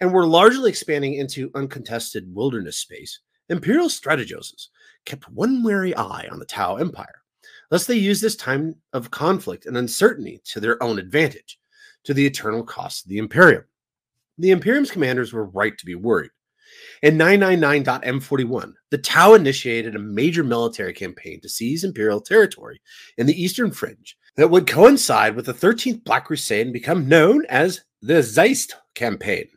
and were largely expanding into uncontested wilderness space, Imperial strategoses kept one wary eye on the Tau Empire, lest they use this time of conflict and uncertainty to their own advantage, to the eternal cost of the Imperium. The Imperium's commanders were right to be worried. In 999.m41, the Tau initiated a major military campaign to seize Imperial territory in the eastern fringe that would coincide with the 13th Black Crusade and become known as the Zeist campaign.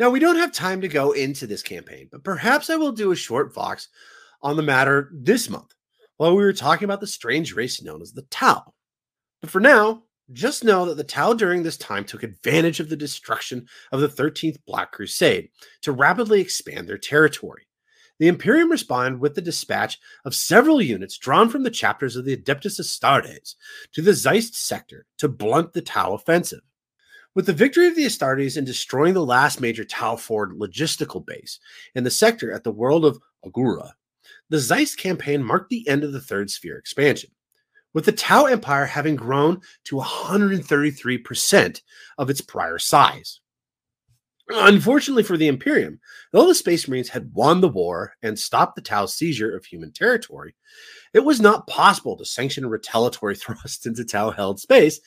Now, we don't have time to go into this campaign, but perhaps I will do a short Vox on the matter this month while we were talking about the strange race known as the Tau. But for now, just know that the Tau during this time took advantage of the destruction of the 13th Black Crusade to rapidly expand their territory. The Imperium responded with the dispatch of several units drawn from the chapters of the Adeptus Astartes to the Zeist sector to blunt the Tau offensive. With the victory of the Astartes in destroying the last major Tau Ford logistical base in the sector at the world of Agura, the Zeist campaign marked the end of the Third Sphere expansion, with the Tau Empire having grown to 133% of its prior size. Unfortunately for the Imperium, though the Space Marines had won the war and stopped the Tau's seizure of human territory, it was not possible to sanction a retaliatory thrust into Tau held space,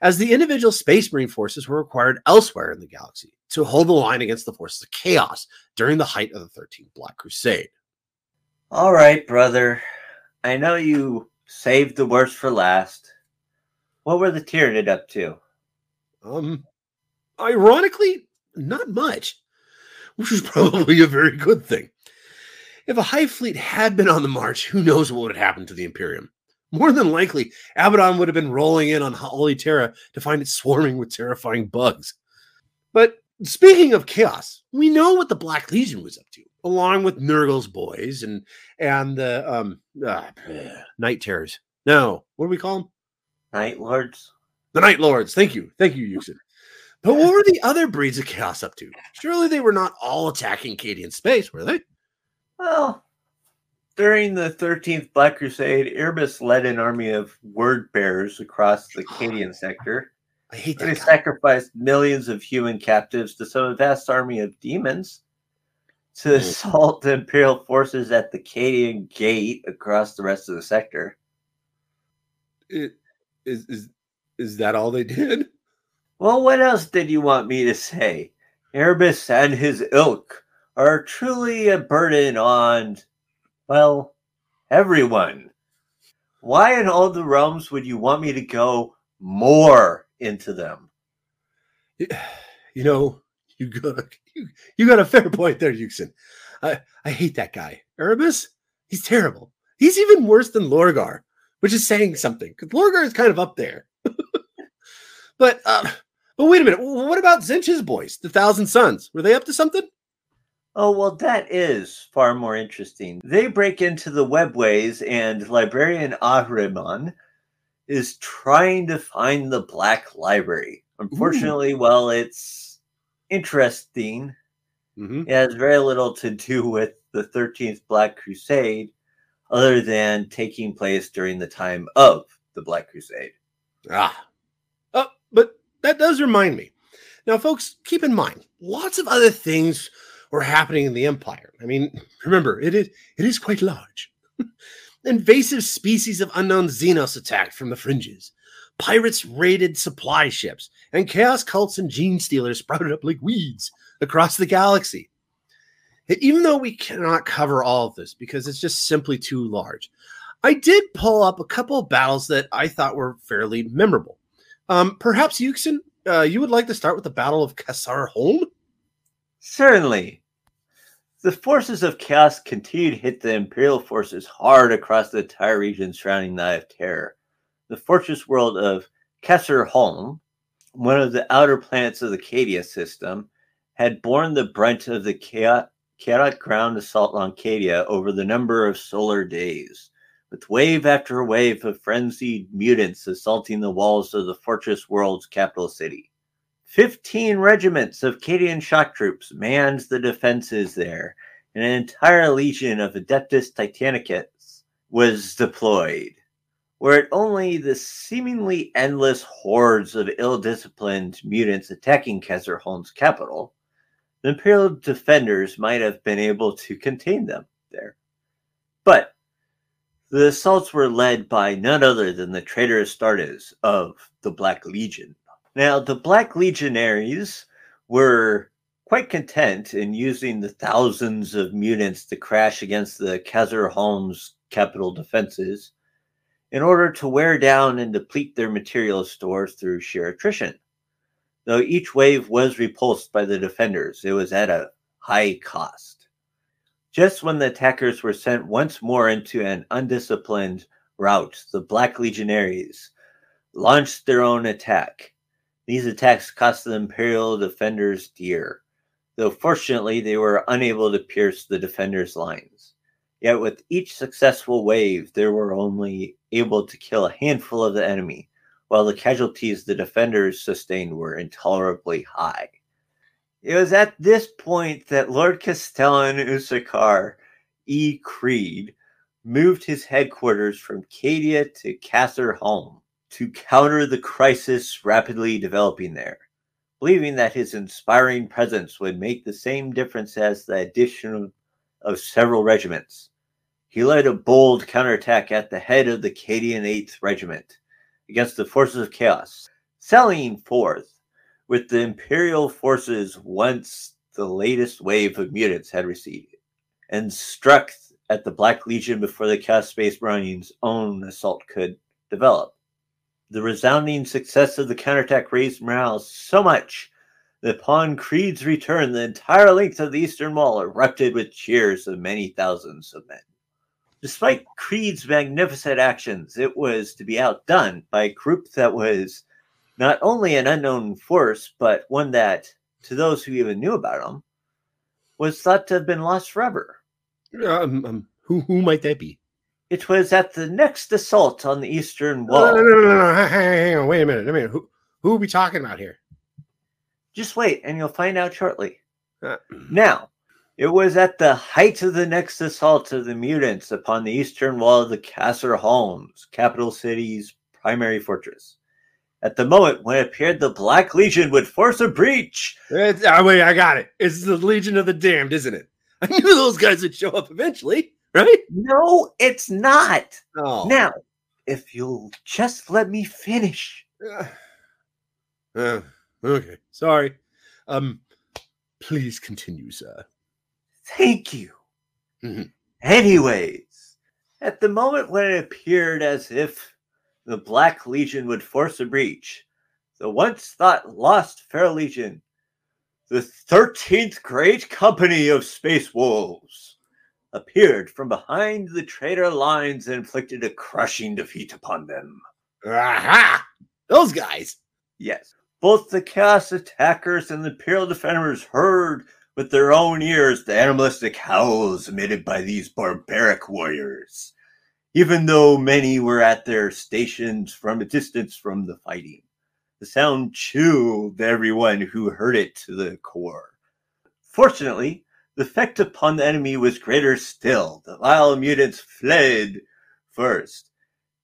as the individual Space Marine forces were required elsewhere in the galaxy to hold the line against the forces of chaos during the height of the 13th Black Crusade. All right, brother. I know you saved the worst for last. What were the Tyranid up to? Um, ironically, not much, which was probably a very good thing. If a hive fleet had been on the march, who knows what would have happened to the Imperium? More than likely, Abaddon would have been rolling in on Holy Terra to find it swarming with terrifying bugs. But speaking of chaos, we know what the Black Legion was up to, along with Nurgle's boys and and the um uh, Night Terrors. No, what do we call them? Night Lords. The Night Lords. Thank you, thank you, Yuksen. But what were the other breeds of chaos up to? Surely they were not all attacking Cadian space, were they? Well, during the 13th Black Crusade, Erebus led an army of word bearers across the Cadian sector. I hate They that. guy. sacrificed millions of human captives to some vast army of demons to hmm. assault the Imperial forces at the Cadian Gate across the rest of the sector. It- is is is that all they did? Well, what else did you want me to say? Erebus and his ilk are truly a burden on, well, everyone. Why in all the realms would you want me to go more into them? You know, you got you, you got a fair point there, Yuksen. I I hate that guy. Erebus, he's terrible. He's even worse than Lorgar, which is saying something because Lorgar is kind of up there. but uh, but wait a minute. What about Tzeentch's boys, the Thousand Sons? Were they up to something? Oh, well, that is far more interesting. They break into the webways, and librarian Ahriman is trying to find the Black Library. Unfortunately, well, it's interesting. Mm-hmm. It has very little to do with the 13th Black Crusade, other than taking place during the time of the Black Crusade. Ah. Oh, but that does remind me. Now, folks, keep in mind, lots of other things were happening in the Empire. I mean, remember, it is it is quite large. Invasive species of unknown Xenos attacked from the fringes. Pirates raided supply ships, and chaos cults and gene stealers sprouted up like weeds across the galaxy. Even though we cannot cover all of this because it's just simply too large, I did pull up a couple of battles that I thought were fairly memorable. Um, perhaps Yuksen, uh, you would like to start with the Battle of Kasr Holn? Certainly. The forces of chaos continued to hit the Imperial forces hard across the entire region surrounding the Eye of Terror. The fortress world of Kasr Holn, one of the outer planets of the Cadia system, had borne the brunt of the chaotic ground assault on Cadia over the number of solar days, with wave after wave of frenzied mutants assaulting the walls of the fortress world's capital city. Fifteen regiments of Cadian shock troops manned the defenses there, and an entire legion of Adeptus Titanicus was deployed. Were it only the seemingly endless hordes of ill disciplined mutants attacking Kasr Holn's capital, the Imperial defenders might have been able to contain them there. But the assaults were led by none other than the traitor Astartes of the Black Legion. Now, the Black Legionaries were quite content in using the thousands of mutants to crash against the Kasr Holn's capital defenses in order to wear down and deplete their material stores through sheer attrition. Though each wave was repulsed by the defenders, it was at a high cost. Just when the attackers were sent once more into an undisciplined rout, the Black Legionaries launched their own attack these attacks cost the Imperial defenders dear, though fortunately they were unable to pierce the defenders' lines. Yet with each successful wave, they were only able to kill a handful of the enemy, while the casualties the defenders sustained were intolerably high. It was at this point that Lord Castellan Ursarkar E. Creed moved his headquarters from Cadia to Kasr Holn to counter the crisis rapidly developing there, believing that his inspiring presence would make the same difference as the addition of several regiments. He led a bold counterattack at the head of the Cadian 8th Regiment against the forces of chaos, sallying forth with the Imperial forces once the latest wave of mutants had receded, and struck at the Black Legion before the Chaos Space Marine's own assault could develop. The resounding success of the counterattack raised morale so much that upon Creed's return, the entire length of the Eastern Wall erupted with cheers of many thousands of men. Despite Creed's magnificent actions, it was to be outdone by a group that was not only an unknown force, but one that, to those who even knew about them, was thought to have been lost forever. Um, um, who, who might that be? It was at the next assault on the eastern wall. No, no, no, no, no. Hang on, wait a minute. I mean, who who are we talking about here? Just wait, and you'll find out shortly. Uh, now, it was at the height of the next assault of the mutants upon the eastern wall of the Kasr Holn's, capital city's primary fortress. At the moment when it appeared the Black Legion would force a breach. It's, oh, wait, I got it. It's the Legion of the Damned, isn't it? I knew those guys would show up eventually right? No, it's not. Oh. Now, if you'll just let me finish. Uh, uh, okay, sorry. Um, please continue, sir. Thank you. Mm-hmm. Anyways, at the moment when it appeared as if the Black Legion would force a breach, the once thought lost Fair Legion, the 13th Great Company of Space Wolves, appeared from behind the traitor lines and inflicted a crushing defeat upon them. Aha! Those guys! Yes. Both the Chaos attackers and the Imperial defenders heard with their own ears the animalistic howls emitted by these barbaric warriors, even though many were at their stations from a distance from the fighting. The sound chilled everyone who heard it to the core. Fortunately, the effect upon the enemy was greater still. The vile mutants fled first,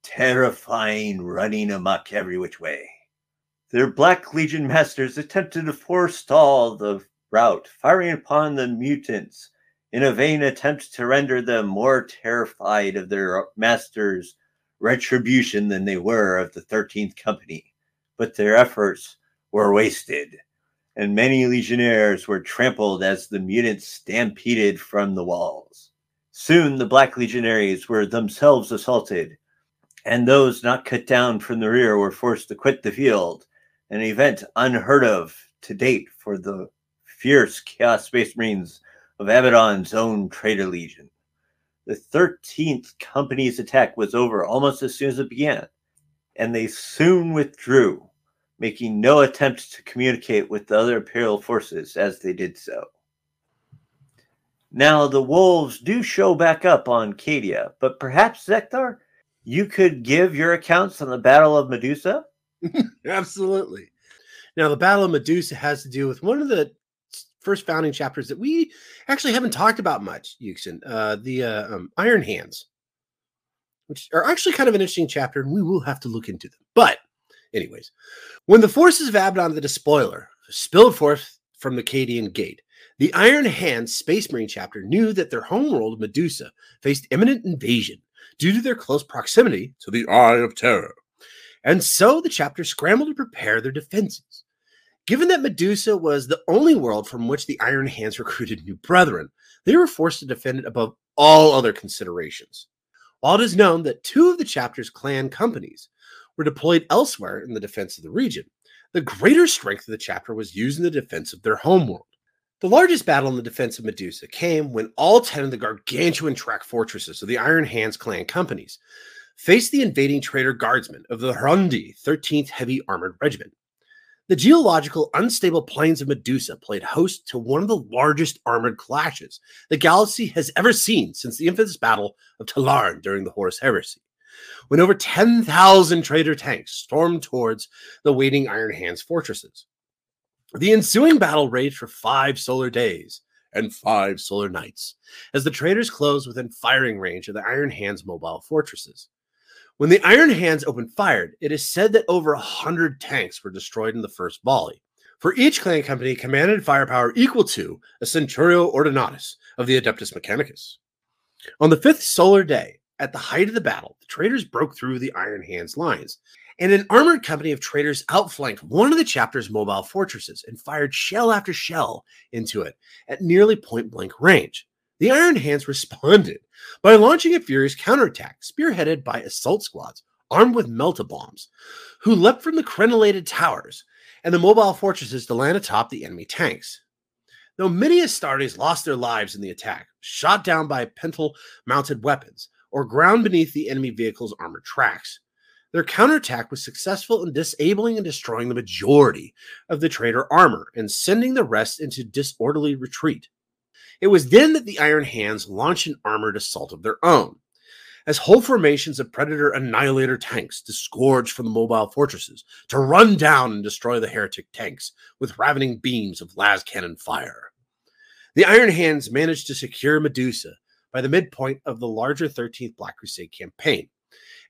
terrifying, running amok every which way. Their Black Legion masters attempted to forestall the rout, firing upon the mutants in a vain attempt to render them more terrified of their master's retribution than they were of the 13th Company. But their efforts were wasted and many legionnaires were trampled as the mutants stampeded from the walls. Soon the black legionaries were themselves assaulted, and those not cut down from the rear were forced to quit the field, an event unheard of to date for the fierce Chaos Space Marines of Abaddon's own traitor legion. The 13th Company's attack was over almost as soon as it began, and they soon withdrew, making no attempt to communicate with the other Imperial forces as they did so. Now, the wolves do show back up on Cadia, but perhaps, Zeckthar, you could give your accounts on the Battle of Medusa? Absolutely. Now, the Battle of Medusa has to do with one of the first founding chapters that we actually haven't talked about much, Yuksen, uh, the uh, um, Iron Hands, which are actually kind of an interesting chapter, and we will have to look into them. But, anyways, when the forces of Abaddon the Despoiler spilled forth from the Cadian Gate, the Iron Hands Space Marine chapter knew that their homeworld, Medusa, faced imminent invasion due to their close proximity to the Eye of Terror. And so the chapter scrambled to prepare their defenses. Given that Medusa was the only world from which the Iron Hands recruited new brethren, they were forced to defend it above all other considerations. While it is known that two of the chapter's clan companies were deployed elsewhere in the defense of the region, the greater strength of the chapter was used in the defense of their homeworld. The largest battle in the defense of Medusa came when all 10 of the gargantuan track fortresses of the Iron Hands clan companies faced the invading traitor guardsmen of the Hrundi 13th Heavy Armored Regiment. The geological unstable plains of Medusa played host to one of the largest armored clashes the galaxy has ever seen since the infamous Battle of Talarn during the Horus Heresy, when over 10,000 traitor tanks stormed towards the waiting Iron Hands fortresses. The ensuing battle raged for five solar days and five solar nights as the traitors closed within firing range of the Iron Hands mobile fortresses. When the Iron Hands opened fire, it is said that over a hundred tanks were destroyed in the first volley. For each clan company commanded firepower equal to a Centurio Ordinatus of the Adeptus Mechanicus. On the fifth solar day, at the height of the battle, the traitors broke through the Iron Hands lines and an armored company of traitors outflanked one of the chapter's mobile fortresses and fired shell after shell into it at nearly point blank range. The Iron Hands responded by launching a furious counterattack spearheaded by assault squads armed with melta bombs, who leapt from the crenellated towers and the mobile fortresses to land atop the enemy tanks. Though many Astartes lost their lives in the attack, shot down by pintle mounted weapons, or ground beneath the enemy vehicle's armored tracks, their counterattack was successful in disabling and destroying the majority of the traitor armor and sending the rest into disorderly retreat. It was then that the Iron Hands launched an armored assault of their own. As whole formations of Predator Annihilator tanks disgorged from the mobile fortresses to run down and destroy the heretic tanks with ravening beams of las cannon fire. The Iron Hands managed to secure Medusa by the midpoint of the larger 13th Black Crusade campaign,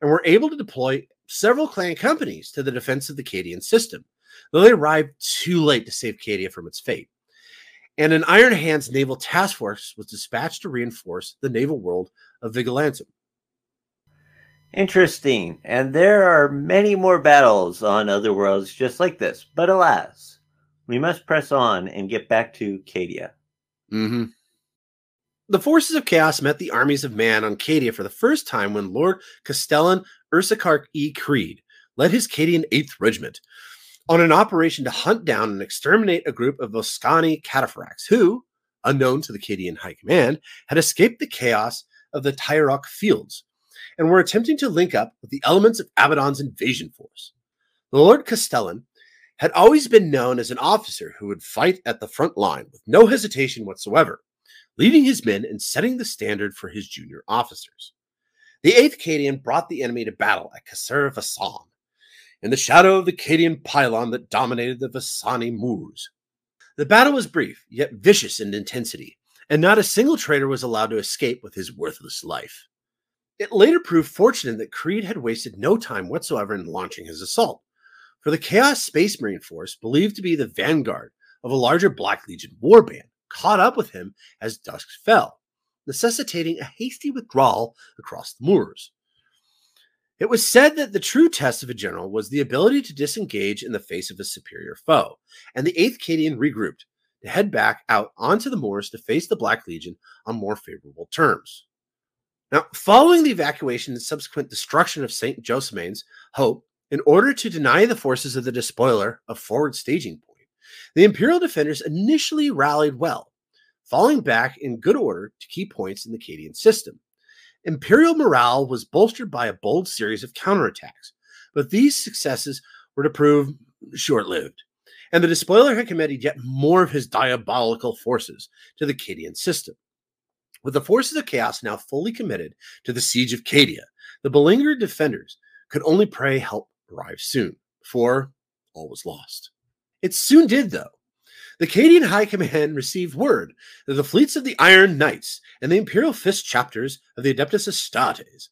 and were able to deploy several clan companies to the defense of the Cadian system, though they arrived too late to save Cadia from its fate. And an Iron Hands naval task force was dispatched to reinforce the naval world of Vigilantum. Interesting. And there are many more battles on other worlds just like this. But alas, we must press on and get back to Cadia. Mm-hmm. The forces of chaos met the armies of man on Cadia for the first time when Lord Castellan Ursarkar E. Creed led his Cadian 8th Regiment on an operation to hunt down and exterminate a group of Volscani cataphracts who, unknown to the Cadian High Command, had escaped the chaos of the Tyrok fields and were attempting to link up with the elements of Abaddon's invasion force. The Lord Castellan had always been known as an officer who would fight at the front line with no hesitation whatsoever leading his men and setting the standard for his junior officers. The 8th Cadian brought the enemy to battle at Kasser Vasan, in the shadow of the Cadian pylon that dominated the Vasani moors. The battle was brief, yet vicious in intensity, and not a single traitor was allowed to escape with his worthless life. It later proved fortunate that Creed had wasted no time whatsoever in launching his assault, for the Chaos Space Marine Force, believed to be the vanguard of a larger Black Legion warband, caught up with him as dusk fell, necessitating a hasty withdrawal across the moors. It was said that the true test of a general was the ability to disengage in the face of a superior foe, and the 8th Cadian regrouped to head back out onto the moors to face the Black Legion on more favorable terms. Now, following the evacuation and subsequent destruction of St. Josmane's Hope, in order to deny the forces of the despoiler a forward staging point, the Imperial defenders initially rallied well, falling back in good order to key points in the Cadian system. Imperial morale was bolstered by a bold series of counterattacks, but these successes were to prove short lived, and the despoiler had committed yet more of his diabolical forces to the Cadian system. With the forces of chaos now fully committed to the siege of Cadia, the beleaguered defenders could only pray help arrive soon, for all was lost. It soon did, though. The Cadian High Command received word that the fleets of the Iron Knights and the Imperial Fist chapters of the Adeptus Astartes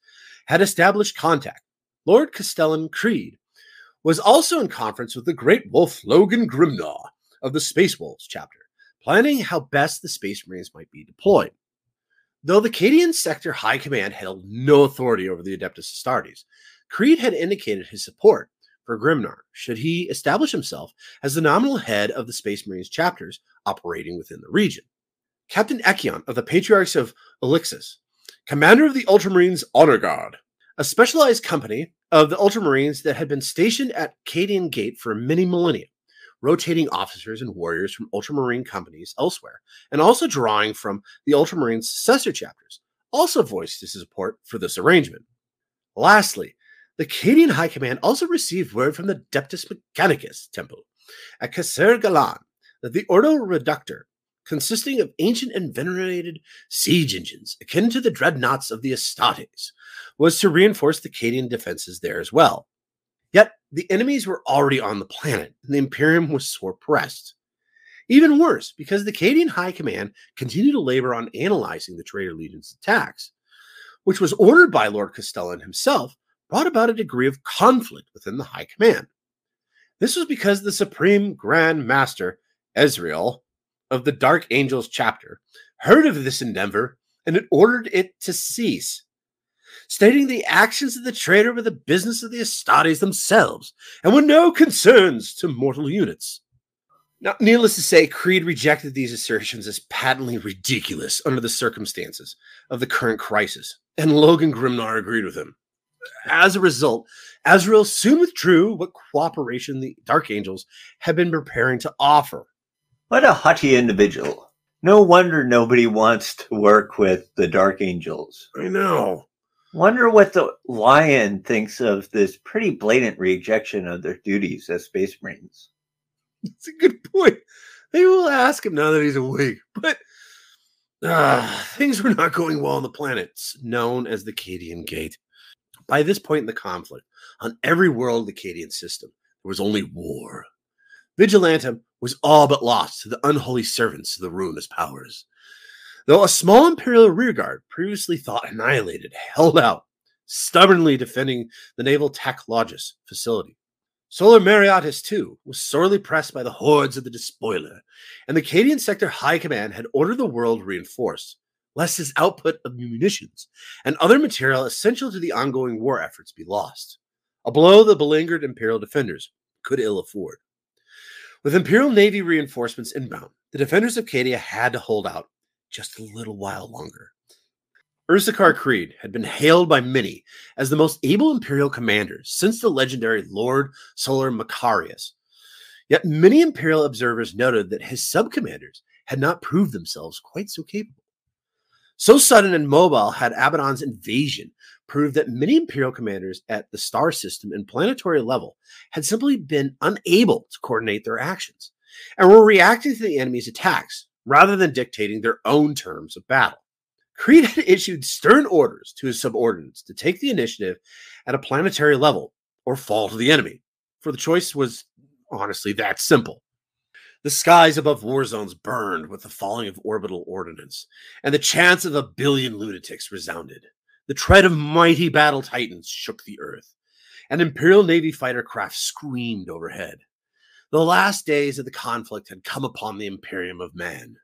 had established contact. Lord Castellan Creed was also in conference with the great wolf Logan Grimnar of the Space Wolves chapter, planning how best the Space Marines might be deployed. Though the Cadian Sector High Command held no authority over the Adeptus Astartes, Creed had indicated his support for Grimnar should he establish himself as the nominal head of the Space Marines chapters operating within the region. Captain Echion of the Patriarchs of Ulixis, commander of the Ultramarines Honor Guard, a specialized company of the Ultramarines that had been stationed at Cadian Gate for many millennia, rotating officers and warriors from Ultramarine companies elsewhere, and also drawing from the Ultramarine successor chapters, also voiced his support for this arrangement. Lastly, the Cadian High Command also received word from the Deptus Mechanicus Temple at Kasser Galan that the Ordo Reductor, consisting of ancient and venerated siege engines akin to the dreadnoughts of the Astartes, was to reinforce the Cadian defenses there as well. Yet the enemies were already on the planet, and the Imperium was sore pressed. Even worse, because the Cadian High Command continued to labor on analyzing the Traitor Legion's attacks, which was ordered by Lord Castellan himself brought about a degree of conflict within the high command. This was because the Supreme Grand Master, Azrael, of the Dark Angels chapter, heard of this endeavor and had ordered it to cease, stating the actions of the traitor were the business of the Astartes themselves and were no concerns to mortal units. Now, needless to say, Creed rejected these assertions as patently ridiculous under the circumstances of the current crisis, and Logan Grimnar agreed with him. As a result, Azrael soon withdrew what cooperation the Dark Angels had been preparing to offer. What a haughty individual. No wonder nobody wants to work with the Dark Angels. I know. Wonder what the Lion thinks of this pretty blatant rejection of their duties as Space Marines. It's a good point. Maybe we'll ask him now that he's awake. But uh, things were not going well on the planets known as the Cadian Gate. By this point in the conflict, on every world of the Cadian system, there was only war. Vigilantum was all but lost to the unholy servants of the ruinous powers. Though a small Imperial rearguard, previously thought annihilated, held out, stubbornly defending the Naval Technologis facility. Solar Mariatus, too, was sorely pressed by the hordes of the Despoiler, and the Cadian Sector High Command had ordered the world reinforced lest his output of munitions and other material essential to the ongoing war efforts be lost. A blow the beleaguered Imperial defenders could ill afford. With Imperial Navy reinforcements inbound, the defenders of Cadia had to hold out just a little while longer. Ursarkar Creed had been hailed by many as the most able Imperial commander since the legendary Lord Solar Macharius. Yet many Imperial observers noted that his subcommanders had not proved themselves quite so capable. So sudden and mobile had Abaddon's invasion proved that many Imperial commanders at the star system and planetary level had simply been unable to coordinate their actions and were reacting to the enemy's attacks rather than dictating their own terms of battle. Creed had issued stern orders to his subordinates to take the initiative at a planetary level or fall to the enemy, for the choice was honestly that simple. The skies above war zones burned with the falling of orbital ordnance, and the chants of a billion lunatics resounded. The tread of mighty battle titans shook the earth, and Imperial Navy fighter craft screamed overhead. The last days of the conflict had come upon the Imperium of Man.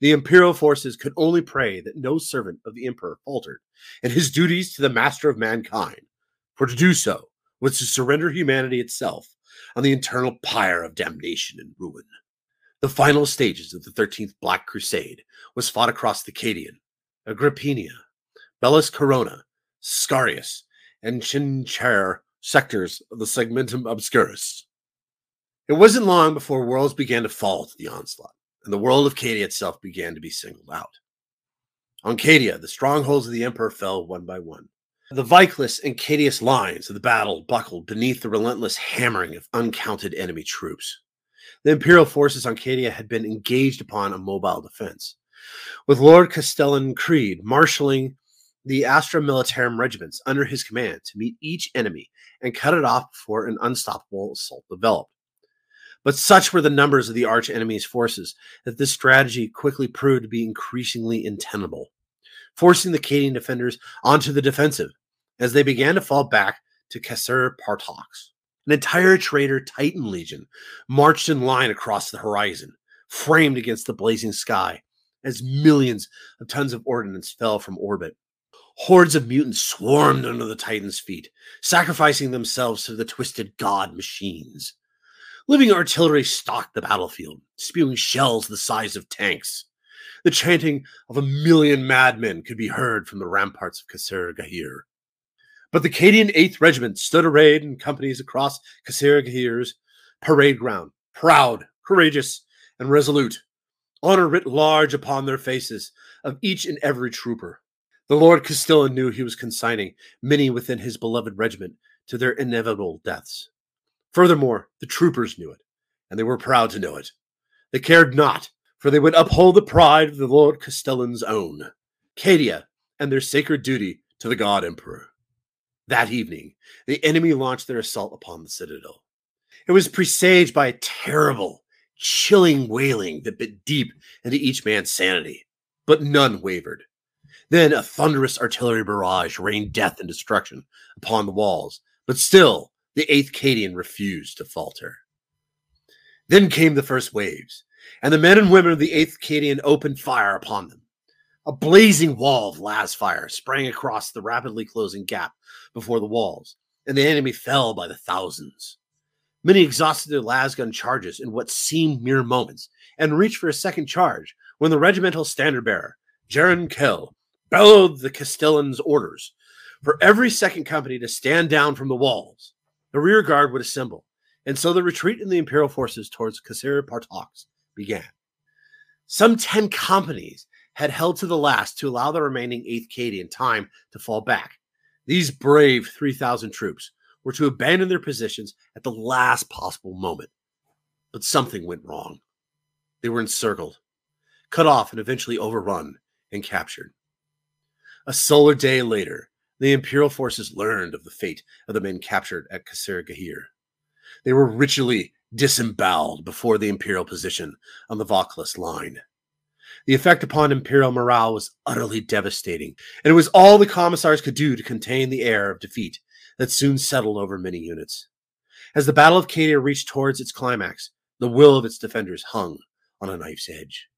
The Imperial forces could only pray that no servant of the Emperor faltered in his duties to the master of mankind, for to do so was to surrender humanity itself on the eternal pyre of damnation and ruin. The final stages of the 13th Black Crusade was fought across the Cadian, Agripinaa, Belis Corona, Scarus, and Chinchar sectors of the Segmentum Obscurus. It wasn't long before worlds began to fall to the onslaught, and the world of Cadia itself began to be singled out. On Cadia, the strongholds of the Emperor fell one by one. The Viclus and Cadius lines of the battle buckled beneath the relentless hammering of uncounted enemy troops. The Imperial forces on Cadia had been engaged upon a mobile defense, with Lord Castellan Creed marshaling the Astra Militarum regiments under his command to meet each enemy and cut it off before an unstoppable assault developed. But such were the numbers of the arch enemy's forces that this strategy quickly proved to be increasingly untenable, forcing the Cadian defenders onto the defensive as they began to fall back to Kasr Partox. An entire traitor Titan Legion marched in line across the horizon, framed against the blazing sky, as millions of tons of ordnance fell from orbit. Hordes of mutants swarmed under the Titan's feet, sacrificing themselves to the twisted god machines. Living artillery stalked the battlefield, spewing shells the size of tanks. The chanting of a million madmen could be heard from the ramparts of Kasr Gehr. But the Cadian 8th Regiment stood arrayed in companies across Kasr Gehr's parade ground, proud, courageous, and resolute, honor writ large upon their faces of each and every trooper. The Lord Castellan knew he was consigning many within his beloved regiment to their inevitable deaths. Furthermore, the troopers knew it, and they were proud to know it. They cared not, for they would uphold the pride of the Lord Castellan's own, Cadia, and their sacred duty to the God Emperor. That evening, the enemy launched their assault upon the citadel. It was presaged by a terrible, chilling wailing that bit deep into each man's sanity, but none wavered. Then a thunderous artillery barrage rained death and destruction upon the walls, but still the 8th Cadian refused to falter. Then came the first waves, and the men and women of the 8th Cadian opened fire upon them. A blazing wall of las fire sprang across the rapidly closing gap before the walls, and the enemy fell by the thousands. Many exhausted their las gun charges in what seemed mere moments and reached for a second charge when the regimental standard bearer, Jarran Kell, bellowed the Castellan's orders for every second company to stand down from the walls. The rear guard would assemble, and so the retreat in the Imperial forces towards Kasr Partox began. Some 10 companies had held to the last to allow the remaining 8th Cadian time to fall back. These brave 3,000 troops were to abandon their positions at the last possible moment. But something went wrong. They were encircled, cut off, and eventually overrun and captured. A solar day later, the Imperial forces learned of the fate of the men captured at Kasr Gehr. They were ritually disemboweled before the Imperial position on the Vaucluse line. The effect upon Imperial morale was utterly devastating, and it was all the commissars could do to contain the air of defeat that soon settled over many units. As the Battle of Cadia reached towards its climax, the will of its defenders hung on a knife's edge.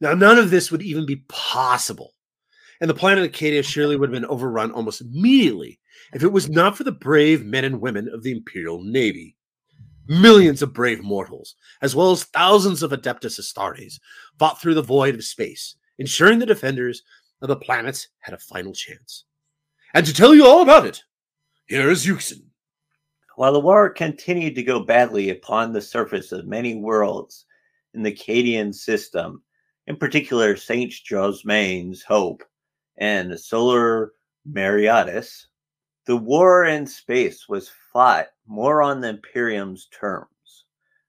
Now, none of this would even be possible and the planet Acadia surely would have been overrun almost immediately if it was not for the brave men and women of the Imperial Navy. Millions of brave mortals, as well as thousands of Adeptus Astartes, fought through the void of space, ensuring the defenders of the planets had a final chance. And to tell you all about it, here is Yuksen. While the war continued to go badly upon the surface of many worlds in the Cadian system, in particular St. Josmane's Hope, and Solar Mariatus, the war in space was fought more on the Imperium's terms.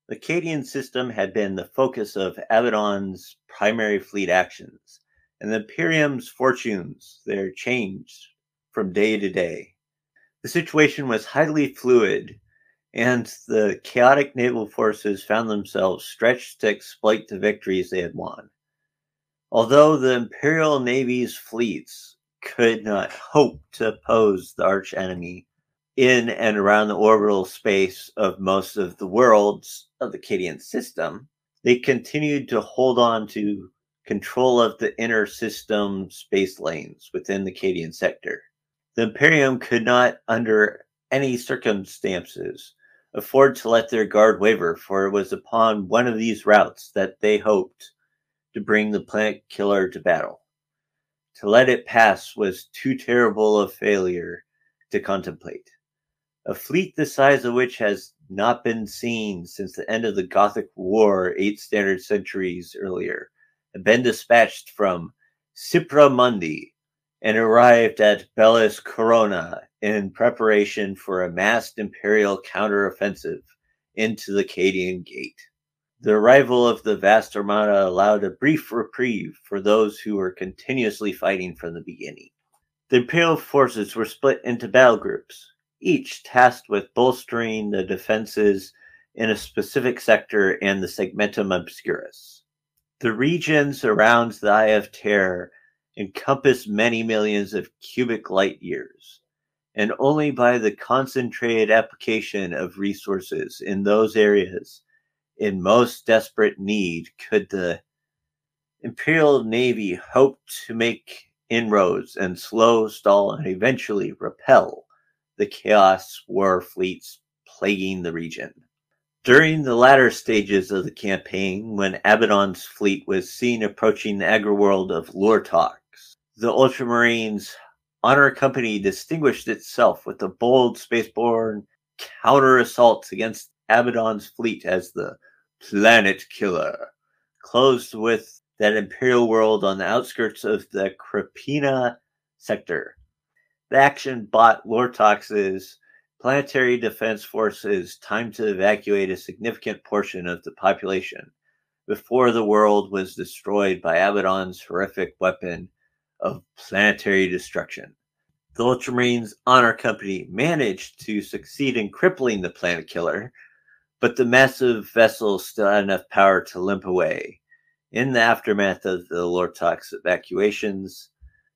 The Cadian system had been the focus of Abaddon's primary fleet actions, and the Imperium's fortunes there changed from day to day. The situation was highly fluid, and the chaotic naval forces found themselves stretched to exploit the victories they had won. Although the Imperial Navy's fleets could not hope to oppose the arch enemy in and around the orbital space of most of the worlds of the Cadian system, they continued to hold on to control of the inner system space lanes within the Cadian sector. The Imperium could not, under any circumstances, afford to let their guard waver, for it was upon one of these routes that they hoped to bring the planet killer to battle. To let it pass was too terrible a failure to contemplate. A fleet the size of which has not been seen since the end of the Gothic War eight standard centuries earlier, had been dispatched from Cypra Mundi and arrived at Belis Corona in preparation for a massed imperial counteroffensive into the Cadian Gate. The arrival of the vast armada allowed a brief reprieve for those who were continuously fighting from the beginning. The Imperial forces were split into battle groups, each tasked with bolstering the defenses in a specific sector and the segmentum obscurus. The regions around the Eye of Terror encompass many millions of cubic light years, and only by the concentrated application of resources in those areas in most desperate need could the Imperial Navy hope to make inroads and slow, stall, and eventually repel the Chaos War fleets plaguing the region. During the latter stages of the campaign, when Abaddon's fleet was seen approaching the agri-world of Lortox, the Ultramarines Honor Company distinguished itself with the bold spaceborne counter assaults against Abaddon's fleet as the Planet Killer, closed with that Imperial world on the outskirts of the Agripinaa sector. The action bought Lortox's planetary defense forces time to evacuate a significant portion of the population before the world was destroyed by Abaddon's horrific weapon of planetary destruction. The Ultramarines Honor Company managed to succeed in crippling the planet killer, but the massive vessel still had enough power to limp away. In the aftermath of the Lortox evacuations,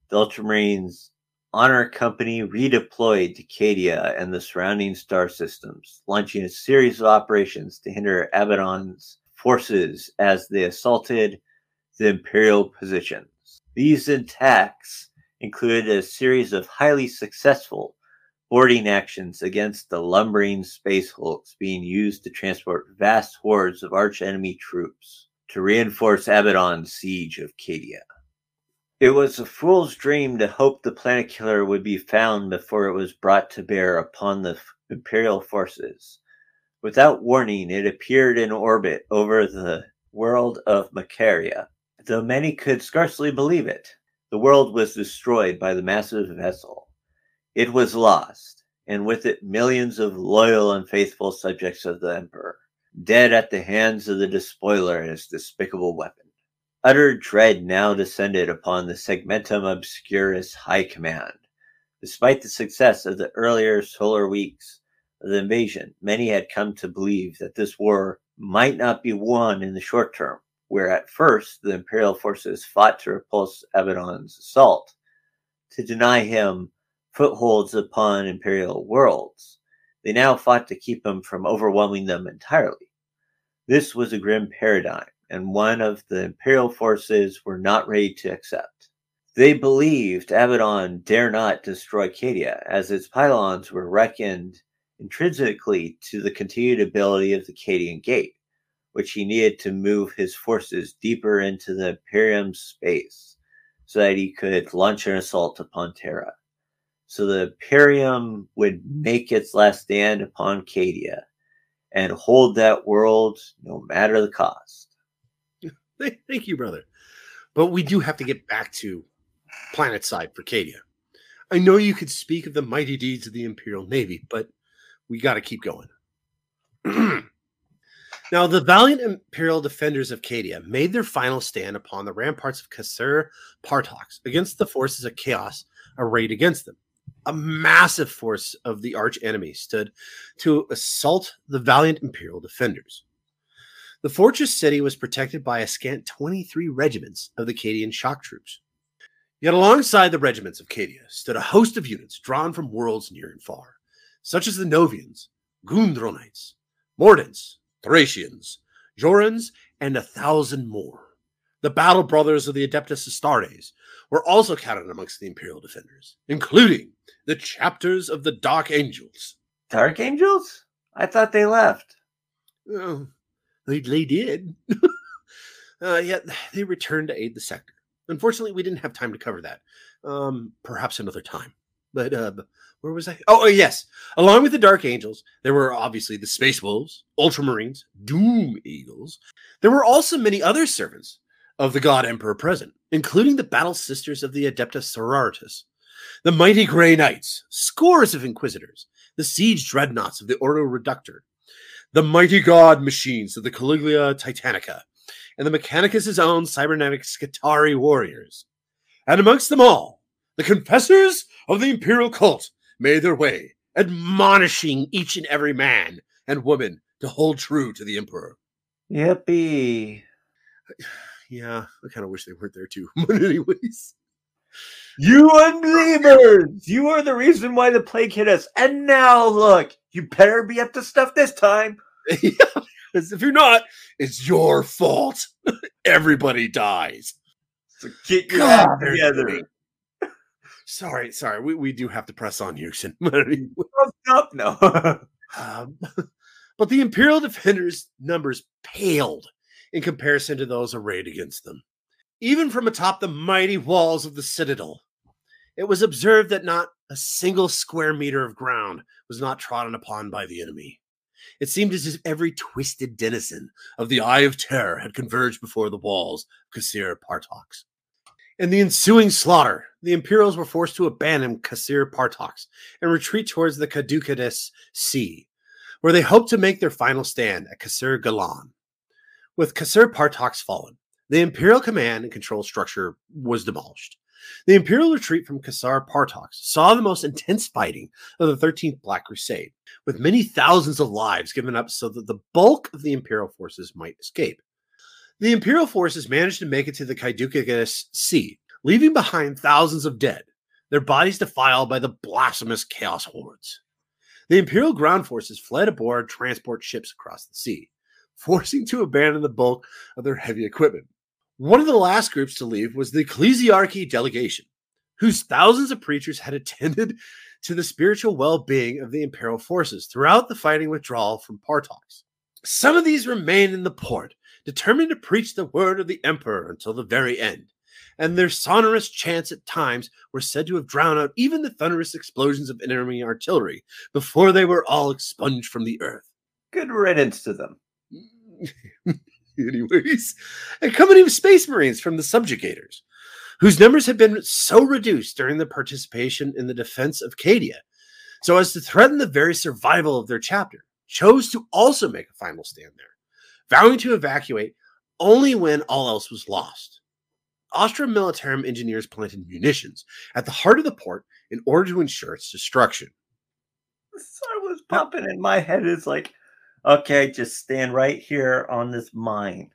the Ultramarines Honor Company redeployed to Cadia and the surrounding star systems, launching a series of operations to hinder Abaddon's forces as they assaulted the Imperial positions. These attacks included a series of highly successful boarding actions against the lumbering space hulks being used to transport vast hordes of archenemy troops to reinforce Abaddon's siege of Cadia. It was a fool's dream to hope the planet killer would be found before it was brought to bear upon the Imperial forces. Without warning, it appeared in orbit over the world of Macaria, though many could scarcely believe it. The world was destroyed by the massive vessel it was lost, and with it millions of loyal and faithful subjects of the Emperor, dead at the hands of the despoiler and his despicable weapon. Utter dread now descended upon the Segmentum Obscurus High Command. Despite the success of the earlier solar weeks of the invasion, many had come to believe that this war might not be won in the short term, where at first the Imperial forces fought to repulse Abaddon's assault, to deny him footholds upon imperial worlds. They now fought to keep him from overwhelming them entirely. This was a grim paradigm, and one of the imperial forces were not ready to accept. They believed Abaddon dare not destroy Cadia, as its pylons were reckoned intrinsically to the continued ability of the Cadian Gate, which he needed to move his forces deeper into the Imperium's space so that he could launch an assault upon Terra. So the Imperium would make its last stand upon Cadia and hold that world no matter the cost. Thank you, brother. But we do have to get back to planet side for Cadia. I know you could speak of the mighty deeds of the Imperial Navy, but we got to keep going. now, the valiant Imperial defenders of Cadia made their final stand upon the ramparts of Kasr Partox against the forces of chaos arrayed against them a massive force of the arch enemy stood to assault the valiant imperial defenders. The fortress city was protected by a scant 23 regiments of the Cadian shock troops. Yet alongside the regiments of Cadia stood a host of units drawn from worlds near and far, such as the Novians, Gudrunites, Mordians, Thracians, Jourans, and a thousand more. The battle brothers of the Adeptus Astartes were also counted amongst the Imperial defenders, including the chapters of the Dark Angels. Dark Angels? I thought they left. Oh, they, they did. uh, yet they returned to aid the sector. Unfortunately, we didn't have time to cover that. Um, perhaps another time. But uh, where was I? Oh, oh, yes. Along with the Dark Angels, there were obviously the Space Wolves, Ultramarines, Doom Eagles. There were also many other servants of the God Emperor present, including the Battle Sisters of the Adepta Sororitas, the Mighty Grey Knights, scores of Inquisitors, the Siege Dreadnoughts of the Ordo Reductor, the Mighty God Machines of the Collegia Titanica, and the Mechanicus' own cybernetic Skitarii warriors. And amongst them all, the confessors of the imperial cult made their way, admonishing each and every man and woman to hold true to the emperor. Yippee. Yeah, I kind of wish they weren't there too. But anyways. You unbelievers! You are the reason why the plague hit us. And now look, you better be up to stuff this time. if you're not, it's your fault. Everybody dies. So get your God, act together. Sorry, sorry. We, we do have to press on, Houston. Up, no. um, but the Imperial Defenders' numbers paled in comparison to those arrayed against them. Even from atop the mighty walls of the citadel, it was observed that not a single square meter of ground was not trodden upon by the enemy. It seemed as if every twisted denizen of the Eye of Terror had converged before the walls of Kasr Partox. In the ensuing slaughter, the Imperials were forced to abandon Kasr Partox and retreat towards the Caducades Sea, where they hoped to make their final stand at Kasir Galan. With Kasr Partox fallen, the Imperial command and control structure was demolished. The Imperial retreat from Kasr Partox saw the most intense fighting of the 13th Black Crusade, with many thousands of lives given up so that the bulk of the Imperial forces might escape. The Imperial forces managed to make it to the Caducades Sea, leaving behind thousands of dead, their bodies defiled by the blasphemous chaos hordes. The Imperial ground forces fled aboard transport ships across the sea, forcing to abandon the bulk of their heavy equipment. One of the last groups to leave was the Ecclesiarchy delegation, whose thousands of preachers had attended to the spiritual well being of the Imperial forces throughout the fighting withdrawal from Partox. Some of these remained in the port, determined to preach the word of the Emperor until the very end, and their sonorous chants at times were said to have drowned out even the thunderous explosions of enemy artillery before they were all expunged from the earth. Good riddance to them. Anyways, a company of space marines from the subjugators, whose numbers had been so reduced during the participation in the defense of Cadia, so as to threaten the very survival of their chapter, chose to also make a final stand there, vowing to evacuate only when all else was lost. Astra Militarum engineers planted munitions at the heart of the port in order to ensure its destruction. So was popping in my head. is like, okay, just stand right here on this mine.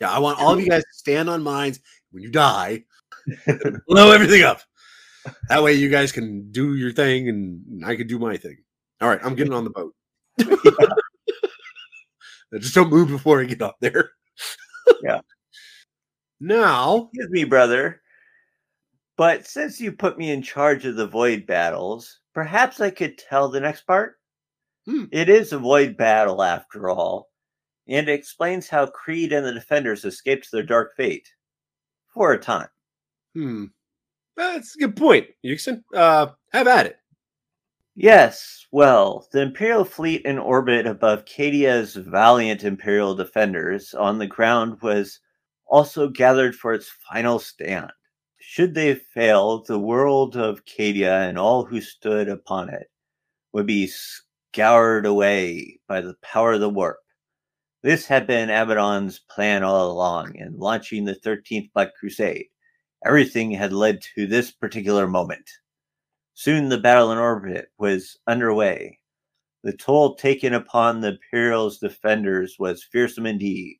Yeah, I want all of you guys to stand on mines when you die, blow everything up. That way, you guys can do your thing, and I can do my thing. All right, I'm getting on the boat. Just don't move before I get up there. Yeah. Now, Excuse me, brother. But since you put me in charge of the void battles, perhaps I could tell the next part? Hmm. It is a void battle after all, and it explains how Creed and the defenders escaped their dark fate. For a time. hmm, that's a good point, Yuksen. Uh, have at it. Yes, well, the Imperial fleet in orbit above Cadia's valiant Imperial defenders on the ground was also gathered for its final stand. Should they fail, the world of Cadia and all who stood upon it would be scoured away by the power of the warp. This had been Abaddon's plan all along in launching the 13th Black Crusade. Everything had led to this particular moment. Soon the battle in orbit was underway. The toll taken upon the Imperial's defenders was fearsome indeed.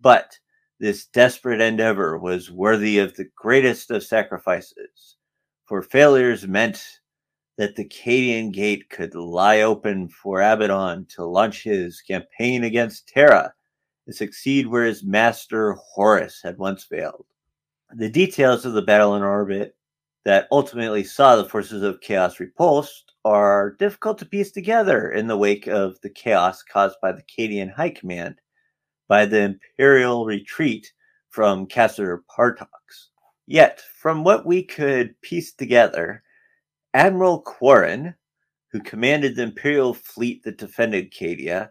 But this desperate endeavor was worthy of the greatest of sacrifices, for failures meant that the Cadian Gate could lie open for Abaddon to launch his campaign against Terra and succeed where his master Horus had once failed. The details of the battle in orbit that ultimately saw the forces of chaos repulsed are difficult to piece together in the wake of the chaos caused by the Cadian High Command by the Imperial retreat from Kasr Partox. Yet, from what we could piece together, Admiral Quarren, who commanded the Imperial fleet that defended Cadia,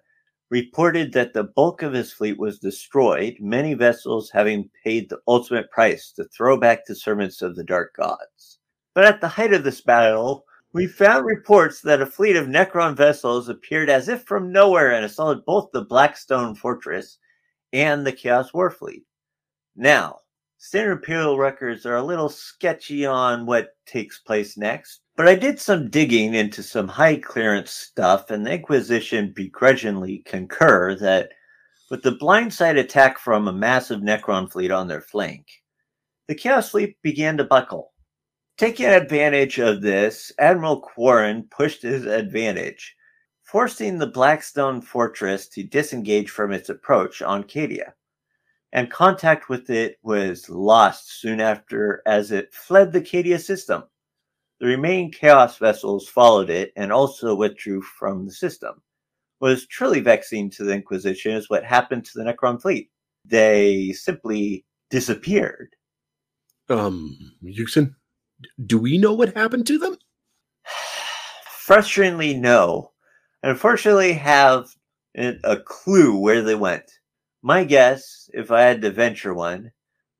reported that the bulk of his fleet was destroyed, many vessels having paid the ultimate price to throw back the servants of the dark gods. But at the height of this battle, we found reports that a fleet of Necron vessels appeared as if from nowhere and assaulted both the Blackstone Fortress and the Chaos Warfleet. Now, standard Imperial records are a little sketchy on what takes place next, but I did some digging into some high clearance stuff, and the Inquisition begrudgingly concur that with the blindside attack from a massive Necron fleet on their flank, the Chaos Fleet began to buckle. Taking advantage of this, Admiral Quarren pushed his advantage, forcing the Blackstone Fortress to disengage from its approach on Cadia. And contact with it was lost soon after as it fled the Cadia system. The remaining Chaos vessels followed it and also withdrew from the system. What was truly vexing to the Inquisition is what happened to the Necron fleet. They simply disappeared. Um, Yuksen, do we know what happened to them? Frustratingly, no. Unfortunately, have a clue where they went. My guess, if I had to venture one,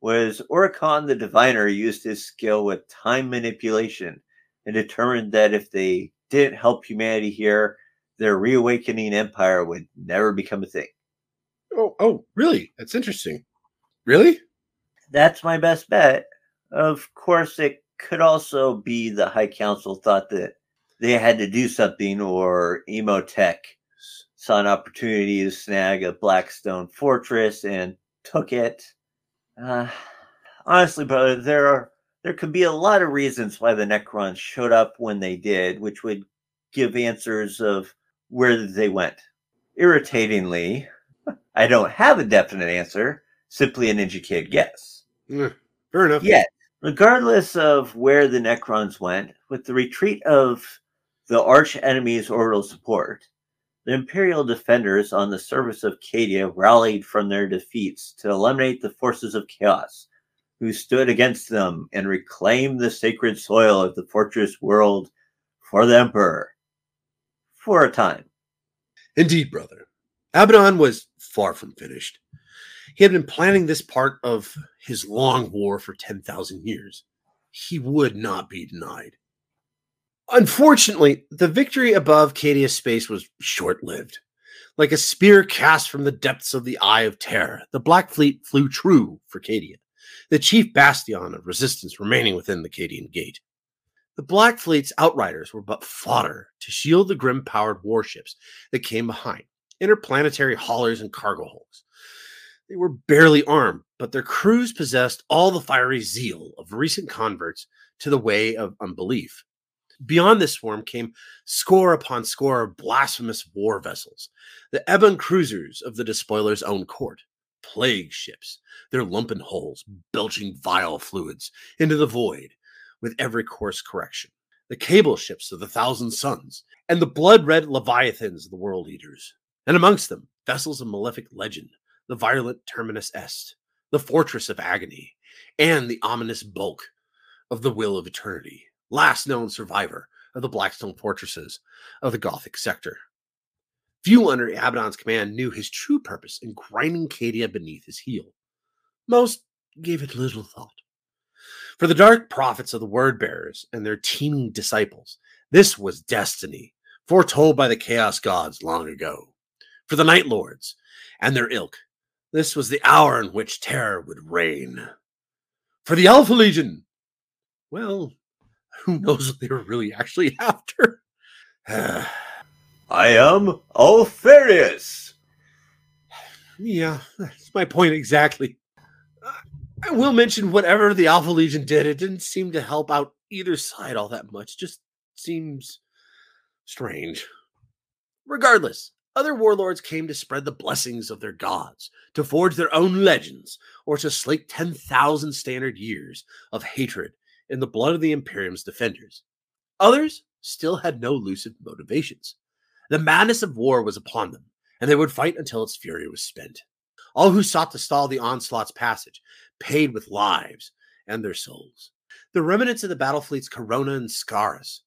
was Orikan the Diviner used his skill with time manipulation and determined that if they didn't help humanity here, their reawakening empire would never become a thing. Oh, oh, really? That's interesting. Really? That's my best bet. Of course, it could also be the High Council thought that they had to do something, or Imotekh saw an opportunity to snag a Blackstone fortress and took it. Uh, honestly, brother, there are there could be a lot of reasons why the Necrons showed up when they did, which would give answers of where they went. Irritatingly, I don't have a definite answer, simply an educated guess. Fair enough. Yet, regardless of where the Necrons went, with the retreat of the arch enemy's orbital support, the Imperial defenders on the surface of Cadia rallied from their defeats to eliminate the forces of chaos who stood against them and reclaimed the sacred soil of the fortress world for the Emperor. For a time. Indeed, brother. Abaddon was far from finished. He had been planning this part of his long war for 10,000 years. He would not be denied. Unfortunately, the victory above Cadia's space was short lived. Like a spear cast from the depths of the Eye of Terror, the Black Fleet flew true for Cadia the chief bastion of resistance remaining within the Cadian Gate. The Black Fleet's outriders were but fodder to shield the grim powered warships that came behind, interplanetary haulers and cargo hulks. They were barely armed, but their crews possessed all the fiery zeal of recent converts to the way of unbelief. Beyond this swarm came score upon score of blasphemous war vessels, the ebon cruisers of the despoiler's own court plague ships, their lumpen hulls belching vile fluids into the void with every course correction, the cable ships of the thousand suns, and the blood red leviathans of the world eaters, and amongst them vessels of malefic legend, the violent terminus est, the fortress of agony, and the ominous bulk of the will of eternity, last known survivor of the Blackstone fortresses of the Gothic sector. Few under Abaddon's command knew his true purpose in grinding Cadia beneath his heel. Most gave it little thought. For the dark prophets of the word bearers and their teeming disciples, this was destiny, foretold by the chaos gods long ago. For the night lords and their ilk, this was the hour in which terror would reign. For the Alpha Legion, well, who knows what they were really actually after? I am Alpharius. Yeah, that's my point exactly. I will mention whatever the Alpha Legion did, it didn't seem to help out either side all that much. Just seems strange. Regardless, other warlords came to spread the blessings of their gods, to forge their own legends, or to slake 10,000 standard years of hatred in the blood of the Imperium's defenders. Others still had no lucid motivations. The madness of war was upon them, and they would fight until its fury was spent. All who sought to stall the onslaught's passage paid with lives and their souls. The remnants of the battle fleets Corona and Scarus,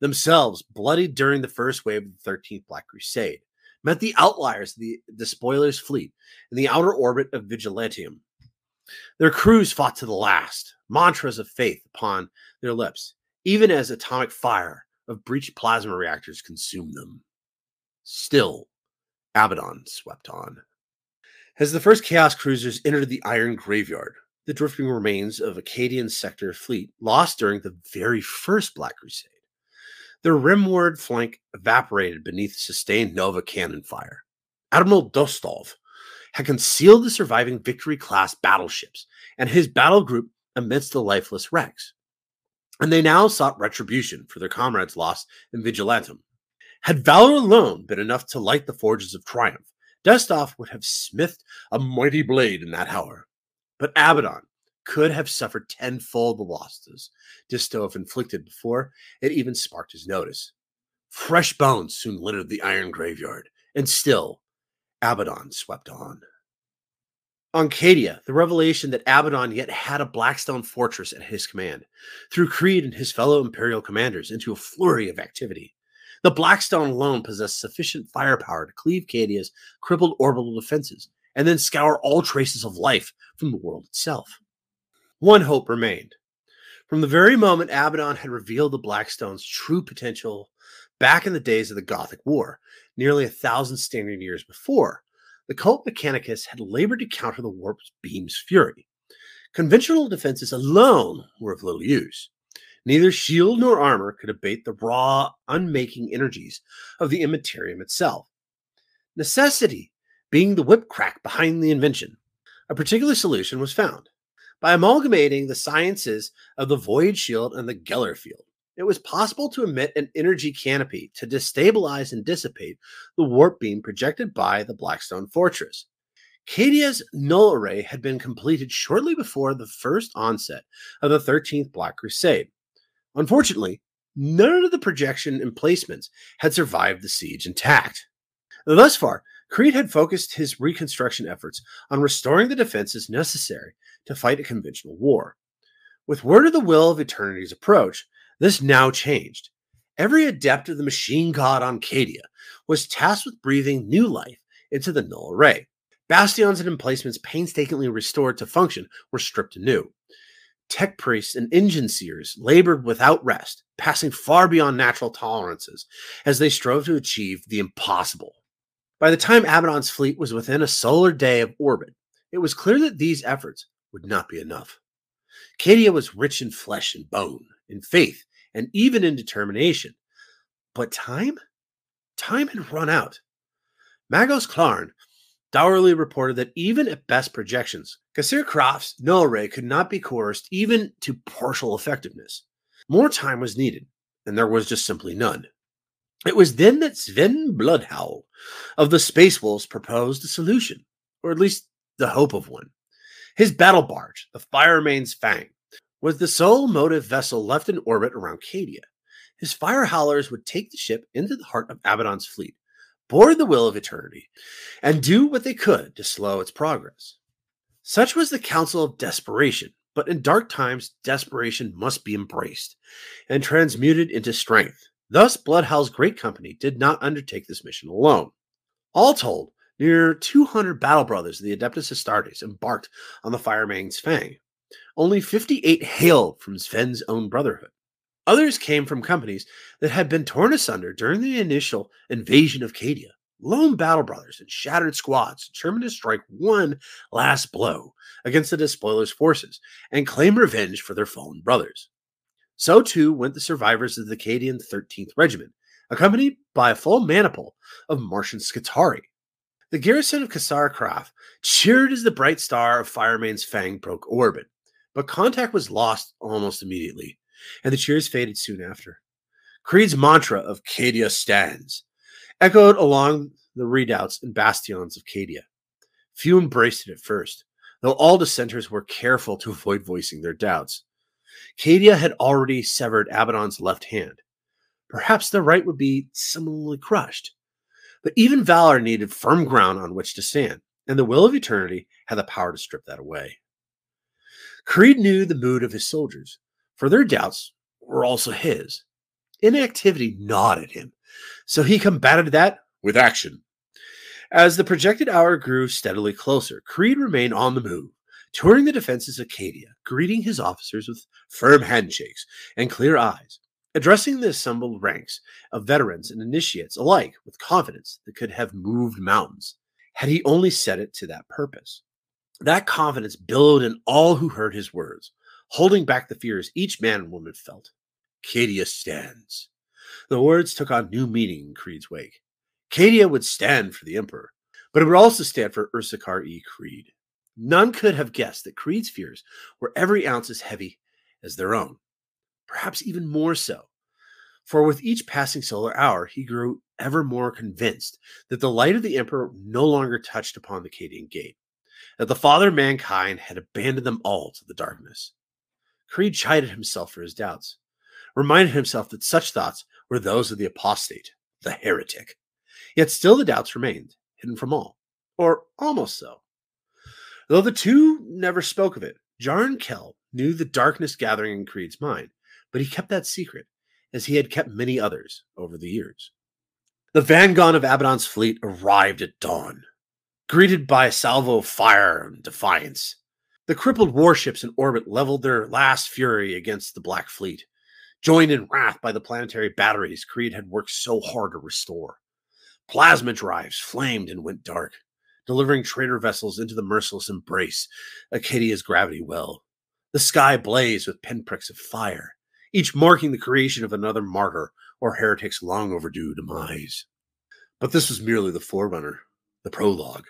themselves bloodied during the first wave of the 13th Black Crusade, met the outliers of the Despoiler's fleet in the outer orbit of Vigilatum. Their crews fought to the last, mantras of faith upon their lips, even as atomic fire of breached plasma reactors consumed them. Still, Abaddon swept on. As the first Chaos cruisers entered the Iron Graveyard, the drifting remains of Akkadian sector fleet lost during the very first Black Crusade, their rimward flank evaporated beneath sustained Nova cannon fire. Admiral Dostov had concealed the surviving Victory class battleships and his battle group amidst the lifeless wrecks. And they now sought retribution for their comrades lost in Vigilatum. Had valor alone been enough to light the forges of triumph, Dostov would have smithed a mighty blade in that hour. But Abaddon could have suffered tenfold the losses Distov inflicted before it even sparked his notice. Fresh bones soon littered the iron graveyard, and still Abaddon swept on. On Cadia, the revelation that Abaddon yet had a Blackstone fortress at his command threw Creed and his fellow Imperial commanders into a flurry of activity. The Blackstone alone possessed sufficient firepower to cleave Cadia's crippled orbital defenses and then scour all traces of life from the world itself. One hope remained. From the very moment Abaddon had revealed the Blackstone's true potential back in the days of the Gothic War, nearly a thousand standard years before, the cult Mechanicus had labored to counter the warp beam's fury. Conventional defenses alone were of little use. Neither shield nor armor could abate the raw, unmaking energies of the immaterium itself. Necessity being the whip crack behind the invention, a particular solution was found by amalgamating the sciences of the void shield and the Geller field it was possible to emit an energy canopy to destabilize and dissipate the warp beam projected by the Blackstone Fortress. Cadia's null array had been completed shortly before the first onset of the 13th Black Crusade. Unfortunately, none of the projection emplacements had survived the siege intact. Thus far, Creed had focused his reconstruction efforts on restoring the defenses necessary to fight a conventional war. With word of the will of eternity's approach, this now changed. Every adept of the machine god on Cadia was tasked with breathing new life into the null array. Bastions and emplacements painstakingly restored to function were stripped anew. Tech priests and engine seers labored without rest, passing far beyond natural tolerances as they strove to achieve the impossible. By the time Abaddon's fleet was within a solar day of orbit, it was clear that these efforts would not be enough. Cadia was rich in flesh and bone, in faith, and even in determination. But time? Time had run out. Magos Klarn dourly reported that even at best projections, Kasr Kraf's null array could not be coerced even to partial effectiveness. More time was needed, and there was just simply none. It was then that Sven Bloodhowl of the Space Wolves proposed a solution, or at least the hope of one. His battle barge, the Firemane's Fang, was the sole motive vessel left in orbit around Cadia. His fire howlers would take the ship into the heart of Abaddon's fleet, board the will of eternity, and do what they could to slow its progress. Such was the counsel of desperation, but in dark times, desperation must be embraced and transmuted into strength. Thus, Bloodhowl's great company did not undertake this mission alone. All told, near 200 battle brothers of the Adeptus Astartes embarked on the Firemane's Fang, only 58 hailed from Sven's own brotherhood. Others came from companies that had been torn asunder during the initial invasion of Cadia. Lone battle brothers and shattered squads determined to strike one last blow against the despoiler's forces and claim revenge for their fallen brothers. So too went the survivors of the Cadian 13th Regiment, accompanied by a full maniple of Martian Skitarii. The garrison of Kasr Kraf cheered as the bright star of Firemane's Fang broke orbit, but contact was lost almost immediately, and the cheers faded soon after. Creed's mantra of Cadia stands echoed along the redoubts and bastions of Cadia. Few embraced it at first, though all dissenters were careful to avoid voicing their doubts. Cadia had already severed Abaddon's left hand. Perhaps the right would be similarly crushed. But even valor needed firm ground on which to stand, and the will of eternity had the power to strip that away. Creed knew the mood of his soldiers, for their doubts were also his. Inactivity gnawed at him, so he combated that with action. As the projected hour grew steadily closer, Creed remained on the move, touring the defenses of Cadia, greeting his officers with firm handshakes and clear eyes, addressing the assembled ranks of veterans and initiates alike with confidence that could have moved mountains, had he only set it to that purpose. That confidence billowed in all who heard his words, holding back the fears each man and woman felt. Cadia stands. The words took on new meaning in Creed's wake. Cadia would stand for the Emperor, but it would also stand for Ursarkar E. Creed. None could have guessed that Creed's fears were every ounce as heavy as their own, perhaps even more so. For with each passing solar hour, he grew ever more convinced that the light of the Emperor no longer touched upon the Cadian Gate, that the Father of mankind had abandoned them all to the darkness. Creed chided himself for his doubts, reminded himself that such thoughts were those of the apostate, the heretic. Yet still the doubts remained, hidden from all, or almost so. Though the two never spoke of it, Jarran Kell knew the darkness gathering in Creed's mind, but he kept that secret, as he had kept many others over the years. The vanguard of Abaddon's fleet arrived at dawn, greeted by a salvo of fire and defiance. The crippled warships in orbit leveled their last fury against the Black Fleet, joined in wrath by the planetary batteries Creed had worked so hard to restore. Plasma drives flamed and went dark, delivering trader vessels into the merciless embrace of Acadia's gravity well. The sky blazed with pinpricks of fire, each marking the creation of another martyr or heretic's long overdue demise. But this was merely the forerunner, the prologue.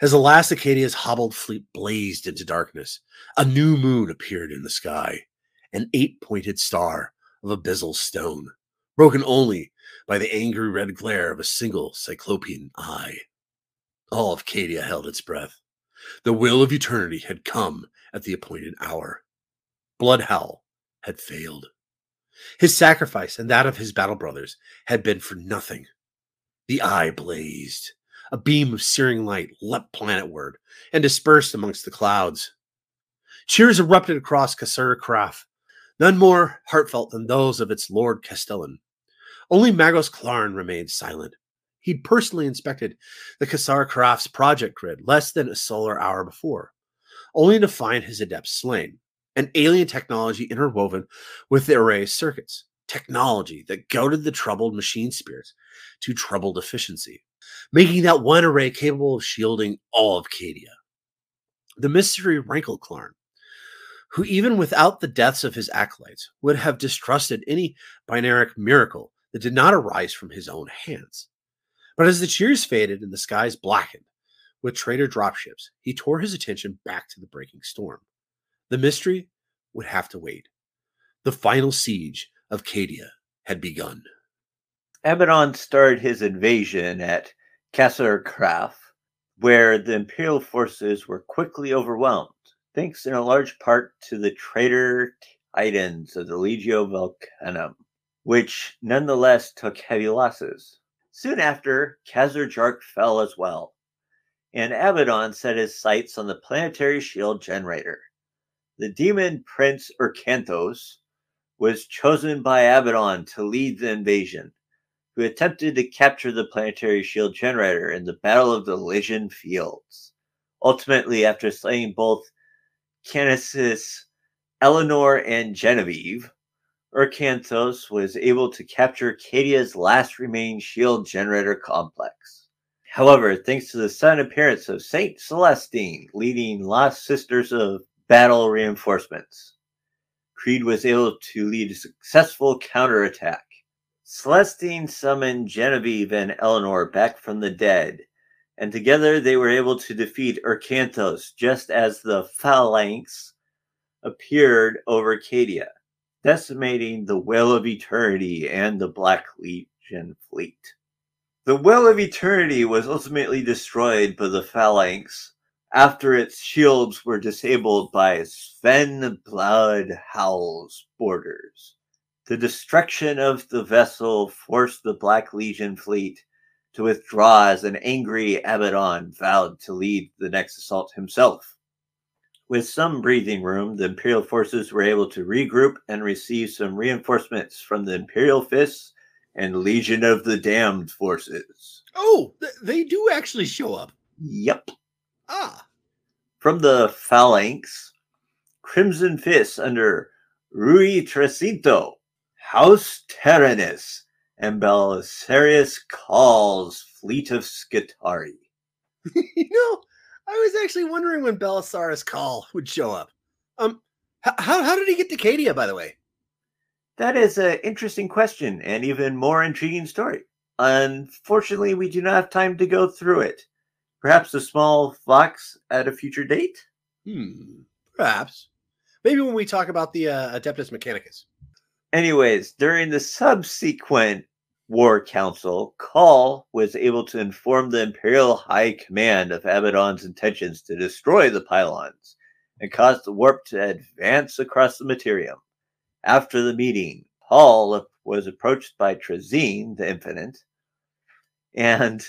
As the last Acadia's hobbled fleet blazed into darkness, a new moon appeared in the sky, an eight pointed star of abyssal stone, broken only by the angry red glare of a single cyclopean eye. All of Cadia held its breath. The will of eternity had come at the appointed hour. Bloodhowl had failed. His sacrifice and that of his battle brothers had been for nothing. The eye blazed. A beam of searing light leapt planetward and dispersed amongst the clouds. Cheers erupted across Kasr Kraf, none more heartfelt than those of its lord Castellan. Only Magos Klarn remained silent. He'd personally inspected the Kasr Kraf's project grid less than a solar hour before, only to find his adepts slain, an alien technology interwoven with the array's circuits, technology that goaded the troubled machine spirits to troubled efficiency, making that one array capable of shielding all of Cadia. The mystery rankled who, even without the deaths of his acolytes, would have distrusted any binaric miracle that did not arise from his own hands. But as the cheers faded and the skies blackened with trader dropships, he tore his attention back to the breaking storm. The mystery would have to wait. The final siege of Cadia had begun. Abaddon started his invasion at Kasr Kraf, where the Imperial forces were quickly overwhelmed, thanks in a large part to the traitor titans of the Legio Volcanum which nonetheless took heavy losses. Soon after, Khazar fell as well, and Abaddon set his sights on the planetary shield generator. The demon prince Urkanthos was chosen by Abaddon to lead the invasion, who attempted to capture the planetary shield generator in the Battle of the Elysian Fields. Ultimately, after slaying both Canisus, Eleanor, and Genevieve, Urkanthos was able to capture Cadia's last remaining shield generator complex. However, thanks to the sudden appearance of Saint Celestine leading Lost Sisters of Battle reinforcements, Creed was able to lead a successful counterattack. Celestine summoned Genevieve and Eleanor back from the dead, and together they were able to defeat Urkanthos just as the phalanx appeared over Cadia decimating the Will of Eternity and the Black Legion fleet. The Will of Eternity was ultimately destroyed by the Phalanx after its shields were disabled by Sven Blood Howl's boarders. The destruction of the vessel forced the Black Legion fleet to withdraw as an angry Abaddon vowed to lead the next assault himself. With some breathing room, the Imperial forces were able to regroup and receive some reinforcements from the Imperial Fists and Legion of the Damned forces. Oh, th- they do actually show up. Yep. Ah, From the Phalanx, Crimson Fists under Rui Trecinto, House Tyrannus, and Belisarius Cawl's fleet of Scutari. you know, I was actually wondering when Belisarius Call would show up. Um, how how did he get to Cadia, by the way? That is an interesting question and even more intriguing story. Unfortunately, we do not have time to go through it. Perhaps a small vox at a future date? Hmm, perhaps. Maybe when we talk about the uh, Adeptus Mechanicus. Anyways, during the subsequent War Council, Cawl was able to inform the Imperial High Command of Abaddon's intentions to destroy the pylons and cause the warp to advance across the materium. After the meeting, Cawl was approached by Trazyn, the Infinite, and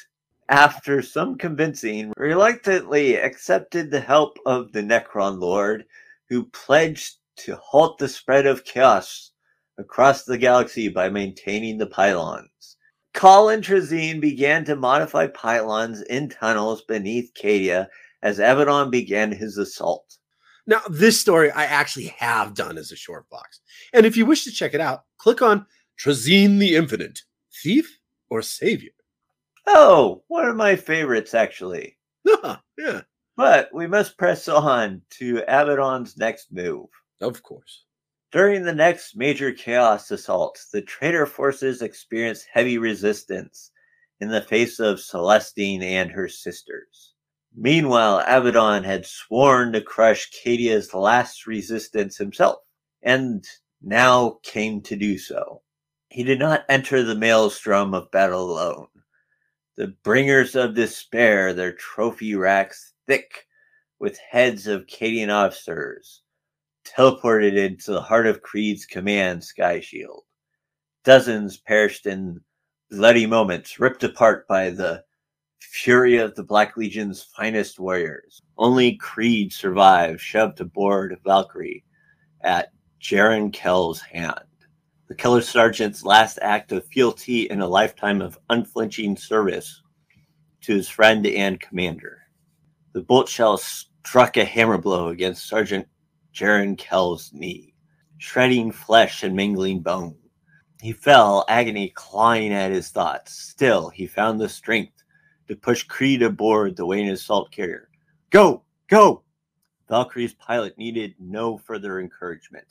after some convincing, reluctantly accepted the help of the Necron Lord, who pledged to halt the spread of chaos across the galaxy by maintaining the pylons. Colin Trazyn began to modify pylons in tunnels beneath Cadia as Abaddon began his assault. Now, this story I actually have done as a short vox. And if you wish to check it out, click on Trazyn the Infinite, Thief or Savior. Oh, one of my favorites, actually. Ah, yeah, But we must press on to Abaddon's next move. of course. During the next major chaos assault, the traitor forces experienced heavy resistance in the face of Celestine and her sisters. Meanwhile, Abaddon had sworn to crush Cadia's last resistance himself, and now came to do so. He did not enter the maelstrom of battle alone. The bringers of despair, their trophy racks thick with heads of Cadian officers, teleported into the heart of Creed's command sky shield. Dozens perished in bloody moments, ripped apart by the fury of the Black Legion's finest warriors. Only Creed survived, shoved aboard Valkyrie at Jarran Kell's hand. The Color Sergeant's last act of fealty in a lifetime of unflinching service to his friend and commander. The bolt shell struck a hammer blow against Sergeant Jarran Kell's knee, shredding flesh and mingling bone. He fell, agony clawing at his thoughts. Still, he found the strength to push Creed aboard the Wayne assault carrier. Go! Go! Valkyrie's pilot needed no further encouragement.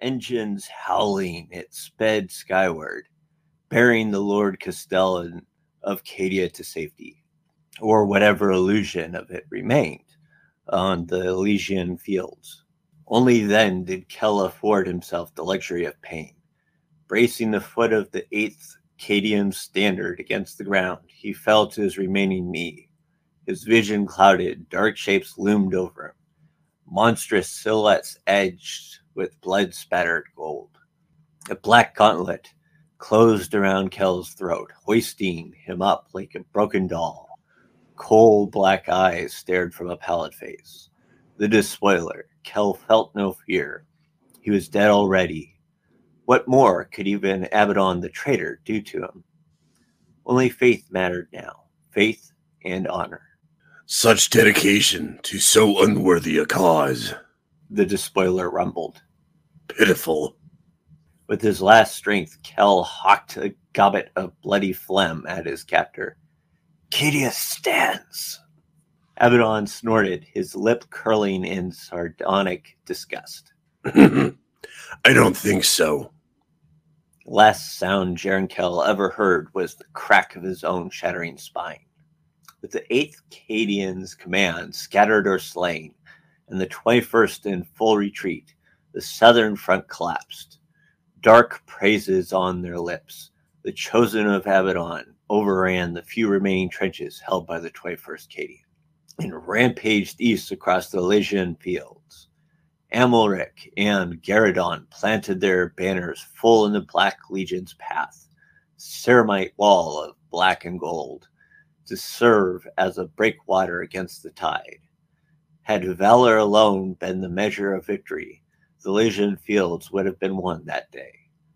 Engines howling, it sped skyward, bearing the Lord Castellan of Cadia to safety, or whatever illusion of it remained on the Elysian fields. Only then did Kell afford himself the luxury of pain. Bracing the foot of the eighth Cadian standard against the ground, he fell to his remaining knee. His vision clouded, dark shapes loomed over him, monstrous silhouettes edged with blood spattered gold. A black gauntlet closed around Kell's throat, hoisting him up like a broken doll. Cold black eyes stared from a pallid face. The despoiler, Kell felt no fear. He was dead already. What more could even Abaddon the traitor do to him? Only faith mattered now faith and honor. Such dedication to so unworthy a cause. The despoiler rumbled. Pitiful. With his last strength, Kell hawked a gobbet of bloody phlegm at his captor. Cadia stands. Abaddon snorted, his lip curling in sardonic disgust. I don't think so. Last sound Jarran Kell ever heard was the crack of his own shattering spine. With the 8th Cadian's command scattered or slain, and the 21st in full retreat, the southern front collapsed. Dark praises on their lips, the chosen of Abaddon overran the few remaining trenches held by the 21st Cadian and rampaged east across the Elysian fields. Amalric and Garadon planted their banners full in the Black Legion's path, ceramite wall of black and gold, to serve as a breakwater against the tide. Had valor alone been the measure of victory, the Elysian fields would have been won that day.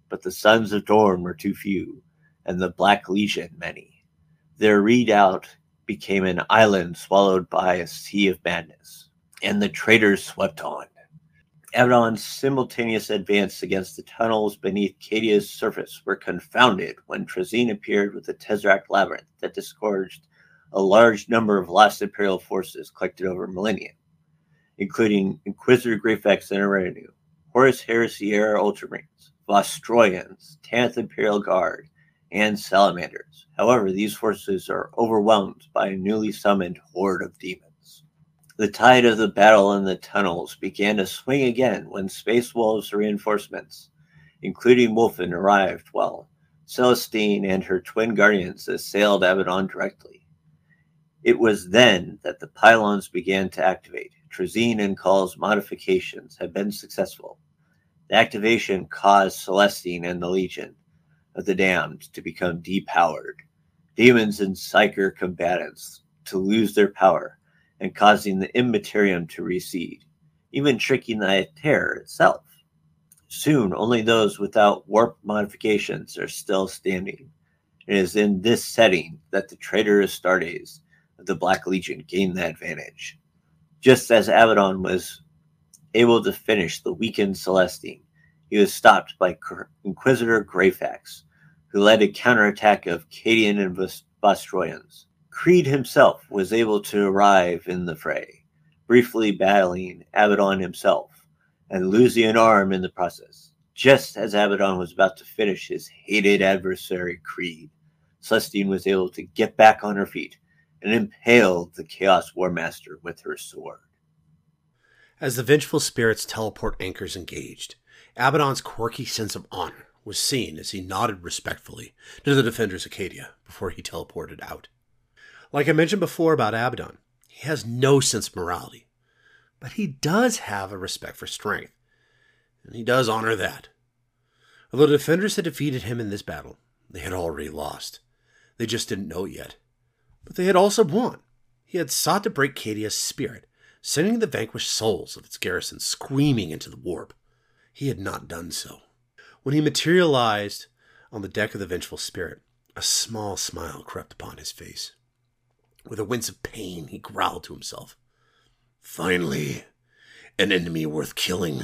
But the sons of Dorn were too few, and the Black Legion many. Their redoubt became an island swallowed by a sea of madness, and the traitors swept on. Abaddon's simultaneous advance against the tunnels beneath Cadia's surface were confounded when Trazyn appeared with the Tesseract labyrinth that disgorged a large number of lost Imperial forces collected over millennia, including Inquisitor Greyfax and Areinu, Horus Heresy-era Ultramarines, Vostroyans, 10th Imperial Guard, and Salamanders. However, these forces are overwhelmed by a newly summoned horde of demons. The tide of the battle in the tunnels began to swing again when Space Wolves reinforcements, including Wulfen, arrived while Celestine and her twin guardians assailed Abaddon directly. It was then that the pylons began to activate. Trazyn and Cawl's modifications had been successful. The activation caused Celestine and the Legion of the Damned to become depowered, demons and psyker combatants to lose their power and causing the immaterium to recede, even tricking the terror itself. Soon, only those without warp modifications are still standing. It is in this setting that the traitorous Stardays of the Black Legion gain the advantage. Just as Abaddon was able to finish the weakened Celestine, he was stopped by Inquisitor Greyfax, who led a counterattack of Cadian and Vostroyans. Creed himself was able to arrive in the fray, briefly battling Abaddon himself and losing an arm in the process. Just as Abaddon was about to finish his hated adversary, Creed, Celestine was able to get back on her feet and impaled the Chaos War Master with her sword. As the vengeful spirits teleport anchors engaged, Abaddon's quirky sense of honor was seen as he nodded respectfully to the defenders of Cadia before he teleported out. Like I mentioned before about Abaddon, he has no sense of morality, but he does have a respect for strength, and he does honor that. Although the defenders had defeated him in this battle, they had already lost. They just didn't know it yet. But they had also won. He had sought to break Cadia's spirit, sending the vanquished souls of its garrison screaming into the warp. He had not done so. When he materialized on the deck of the vengeful spirit, a small smile crept upon his face. With a wince of pain, he growled to himself. Finally, an enemy worth killing.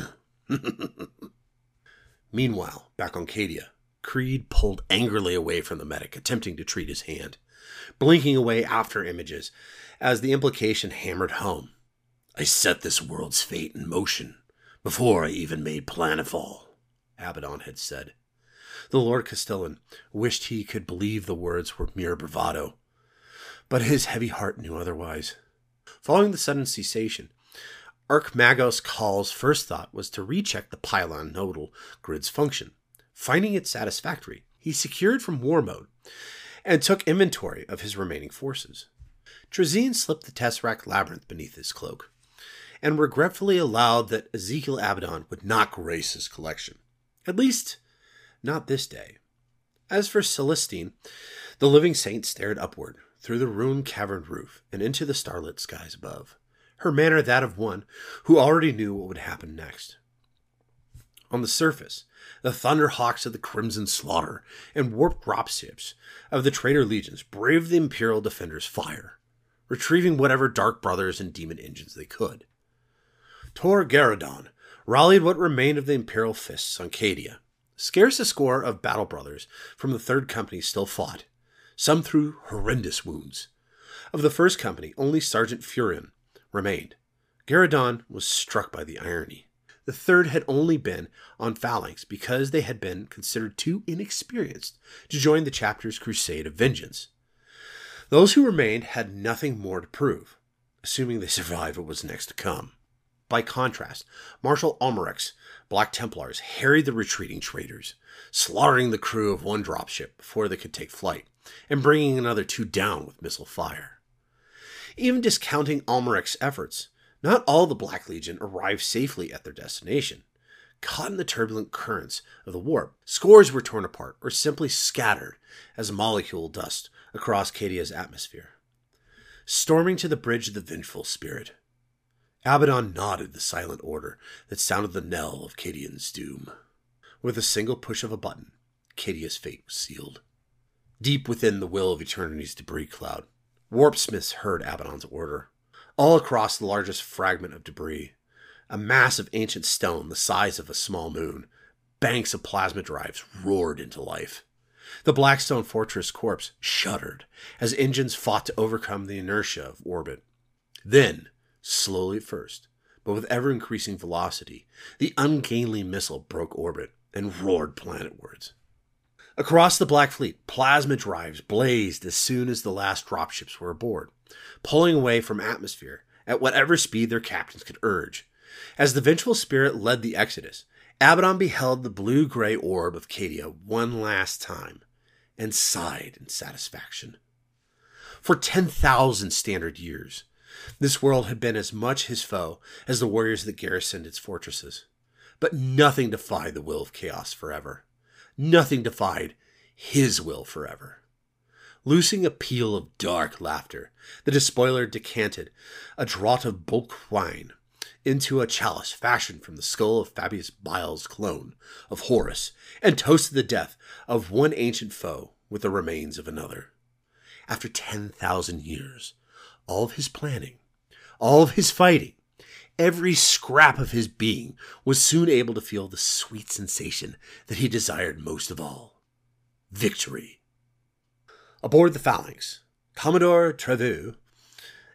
Meanwhile, back on Cadia, Creed pulled angrily away from the medic, attempting to treat his hand, blinking away after images as the implication hammered home. I set this world's fate in motion before I even made planetfall, Abaddon had said. The Lord Castellan wished he could believe the words were mere bravado, but his heavy heart knew otherwise. Following the sudden cessation, Archmagos Cawl's first thought was to recheck the pylon nodal grid's function. Finding it satisfactory, he secured from war mode and took inventory of his remaining forces. Trazyn slipped the Tesseract labyrinth beneath his cloak and regretfully allowed that Ezekyle Abaddon would not grace his collection. At least, not this day. As for Celestine, the living saint stared upward, through the ruined cavern roof and into the starlit skies above, her manner that of one who already knew what would happen next. On the surface, the thunderhawks of the Crimson Slaughter and warped dropships of the traitor legions braved the Imperial defenders' fire, retrieving whatever dark brothers and demon engines they could. Tor Garadon rallied what remained of the Imperial fists on Cadia. Scarce a score of battle brothers from the Third Company still fought, some through horrendous wounds. Of the first company, only Sergeant Furion remained. Garadon was struck by the irony. The third had only been on phalanx because they had been considered too inexperienced to join the chapter's crusade of vengeance. Those who remained had nothing more to prove, assuming they survived what was next to come. By contrast, Marshal Almeric's Black Templars harried the retreating traitors, slaughtering the crew of one dropship before they could take flight and bringing another two down with missile fire. Even discounting Almeric's efforts, not all the Black Legion arrived safely at their destination. Caught in the turbulent currents of the warp, scores were torn apart or simply scattered as molecule dust across Cadia's atmosphere. Storming to the bridge of the vengeful spirit, Abaddon nodded the silent order that sounded the knell of Cadian's doom. With a single push of a button, Cadia's fate was sealed. Deep within the will of eternity's debris cloud, warp smiths heard Abaddon's order. All across the largest fragment of debris, a mass of ancient stone the size of a small moon, banks of plasma drives roared into life. The Blackstone Fortress corpse shuddered as engines fought to overcome the inertia of orbit. Then, slowly at first, but with ever increasing velocity, the ungainly missile broke orbit and roared planetwards. Across the Black Fleet, plasma drives blazed as soon as the last dropships were aboard, pulling away from atmosphere at whatever speed their captains could urge. As the vengeful spirit led the exodus, Abaddon beheld the blue gray orb of Cadia one last time and sighed in satisfaction. For 10,000 standard years, this world had been as much his foe as the warriors that garrisoned its fortresses. But nothing defied the will of chaos forever. Nothing defied his will forever. Loosing a peal of dark laughter, the despoiler decanted a draught of bulk wine into a chalice fashioned from the skull of Fabius Bile's clone of Horus, and toasted the death of one ancient foe with the remains of another. After 10,000 years, all of his planning, all of his fighting, every scrap of his being was soon able to feel the sweet sensation that he desired most of all victory. Aboard the Phalanx, Commodore Trevoux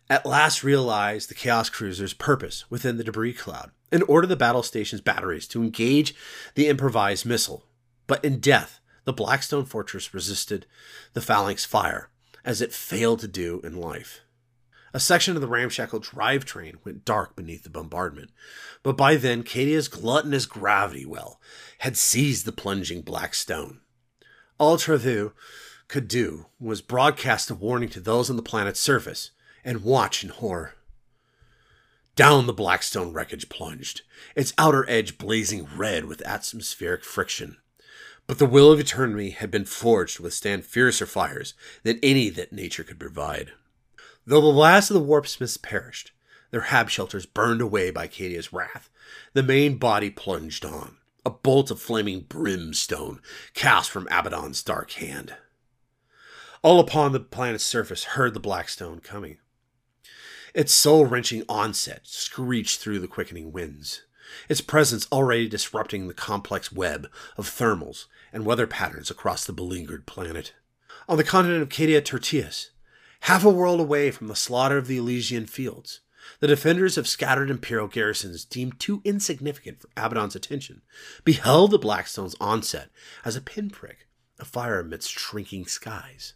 at last realized the Chaos Cruiser's purpose within the debris cloud and ordered the battle station's batteries to engage the improvised missile. But in death, the Blackstone Fortress resisted the Phalanx fire, as it failed to do in life. A section of the ramshackle drivetrain went dark beneath the bombardment, but by then Cadia's gluttonous gravity well had seized the plunging black stone. All Trevu could do was broadcast a warning to those on the planet's surface and watch in horror. Down the Blackstone wreckage plunged, its outer edge blazing red with atmospheric friction. But the will of eternity had been forged to withstand fiercer fires than any that nature could provide. Though the last of the warp smiths perished, their hab shelters burned away by Cadia's wrath, the main body plunged on, a bolt of flaming brimstone cast from Abaddon's dark hand. All upon the planet's surface heard the Blackstone coming. Its soul wrenching onset screeched through the quickening winds, its presence already disrupting the complex web of thermals and weather patterns across the beleaguered planet. On the continent of Cadia Tertius, half a world away from the slaughter of the Elysian fields, the defenders of scattered imperial garrisons deemed too insignificant for Abaddon's attention, beheld the Blackstone's onset as a pinprick of fire amidst shrinking skies.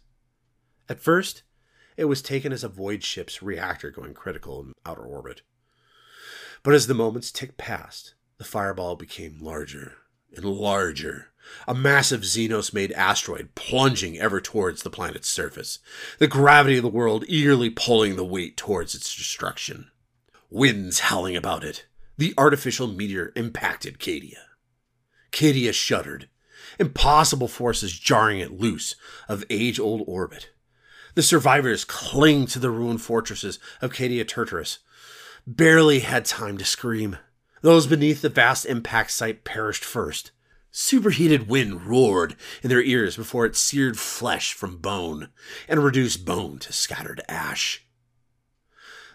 At first, it was taken as a void ship's reactor going critical in outer orbit. But as the moments ticked past, the fireball became larger and larger. A massive Xenos made asteroid plunging ever towards the planet's surface, the gravity of the world eagerly pulling the weight towards its destruction. Winds howling about it, the artificial meteor impacted Cadia. Cadia shuddered, impossible forces jarring it loose of age old orbit. The survivors cling to the ruined fortresses of Cadia Tartarus, barely had time to scream. Those beneath the vast impact site perished first. Superheated wind roared in their ears before it seared flesh from bone and reduced bone to scattered ash.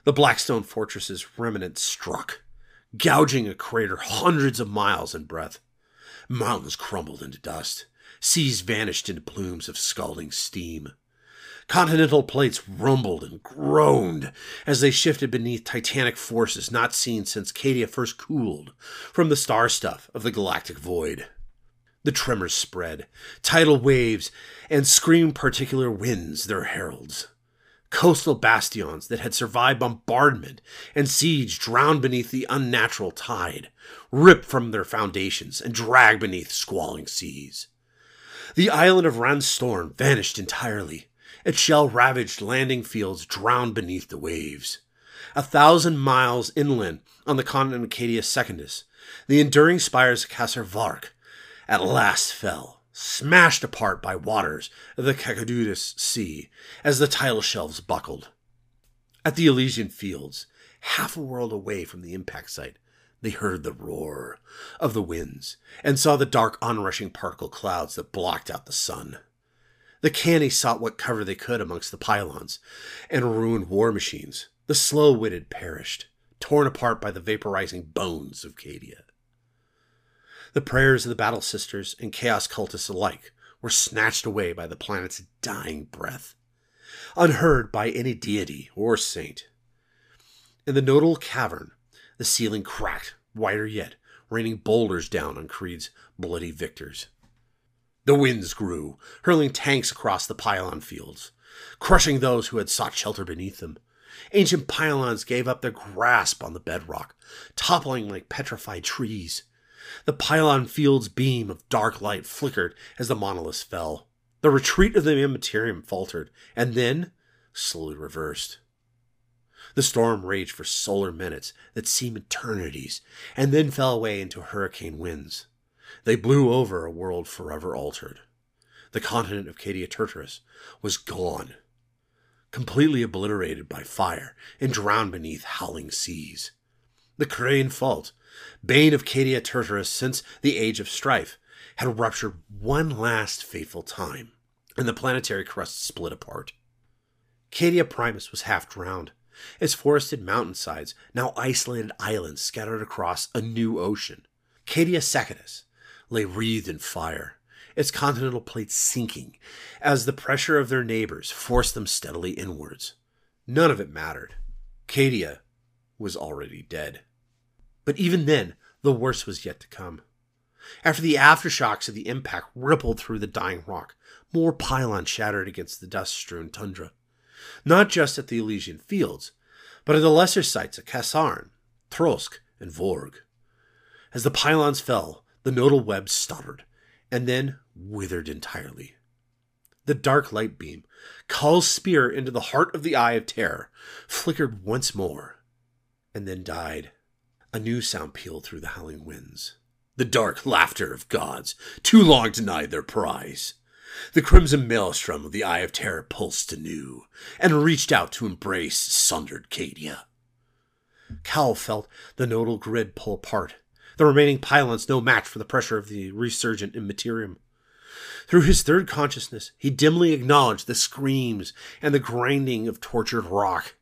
The Blackstone Fortress's remnants struck, gouging a crater hundreds of miles in breadth. Mountains crumbled into dust. Seas vanished into plumes of scalding steam. Continental plates rumbled and groaned as they shifted beneath titanic forces not seen since Cadia first cooled from the star stuff of the galactic void. The tremors spread, tidal waves and scream particular winds their heralds. Coastal bastions that had survived bombardment and siege drowned beneath the unnatural tide, ripped from their foundations and dragged beneath squalling seas. The island of Ranstorm vanished entirely, its shell ravaged landing fields drowned beneath the waves. A thousand miles inland on the continent of Cadia Secundus, the enduring spires of Kasr Vark at last fell, smashed apart by waters of the Caducades Sea as the tidal shelves buckled. At the Elysian fields, half a world away from the impact site, they heard the roar of the winds and saw the dark onrushing particle clouds that blocked out the sun. The canny sought what cover they could amongst the pylons and ruined war machines. The slow witted perished, torn apart by the vaporizing bones of Cadia. The prayers of the Battle Sisters and Chaos Cultists alike were snatched away by the planet's dying breath, unheard by any deity or saint. In the nodal cavern, the ceiling cracked, wider yet, raining boulders down on Creed's bloody victors. The winds grew, hurling tanks across the pylon fields, crushing those who had sought shelter beneath them. Ancient pylons gave up their grasp on the bedrock, toppling like petrified trees. The pylon field's beam of dark light flickered as the monoliths fell. The retreat of the Immaterium faltered, and then slowly reversed. The storm raged for solar minutes that seemed eternities, and then fell away into hurricane winds. They blew over a world forever altered. The continent of Cadia Turturus was gone, completely obliterated by fire and drowned beneath howling seas. The Crane Fault, bane of Cadia Turturus since the Age of Strife, had ruptured one last fateful time, and the planetary crust split apart. Cadia Primus was half drowned, its forested mountainsides now isolated islands scattered across a new ocean. Cadia Secundus lay wreathed in fire, its continental plates sinking as the pressure of their neighbors forced them steadily inwards. None of it mattered. Cadia was already dead. But even then, the worst was yet to come. After the aftershocks of the impact rippled through the dying rock, more pylons shattered against the dust strewn tundra not just at the Elysian fields, but at the lesser sites of Kassarn, Trosk, and Vorg. As the pylons fell, the nodal web stuttered, and then withered entirely. The dark light beam, Cawl's spear into the heart of the Eye of Terror, flickered once more, and then died. A new sound pealed through the howling winds. The dark laughter of gods, too long denied their prize. The crimson maelstrom of the Eye of Terror pulsed anew, and reached out to embrace sundered Cadia. Cawl felt the nodal grid pull apart, the remaining pylons no match for the pressure of the resurgent Immaterium. Through his third consciousness, he dimly acknowledged the screams and the grinding of tortured rock.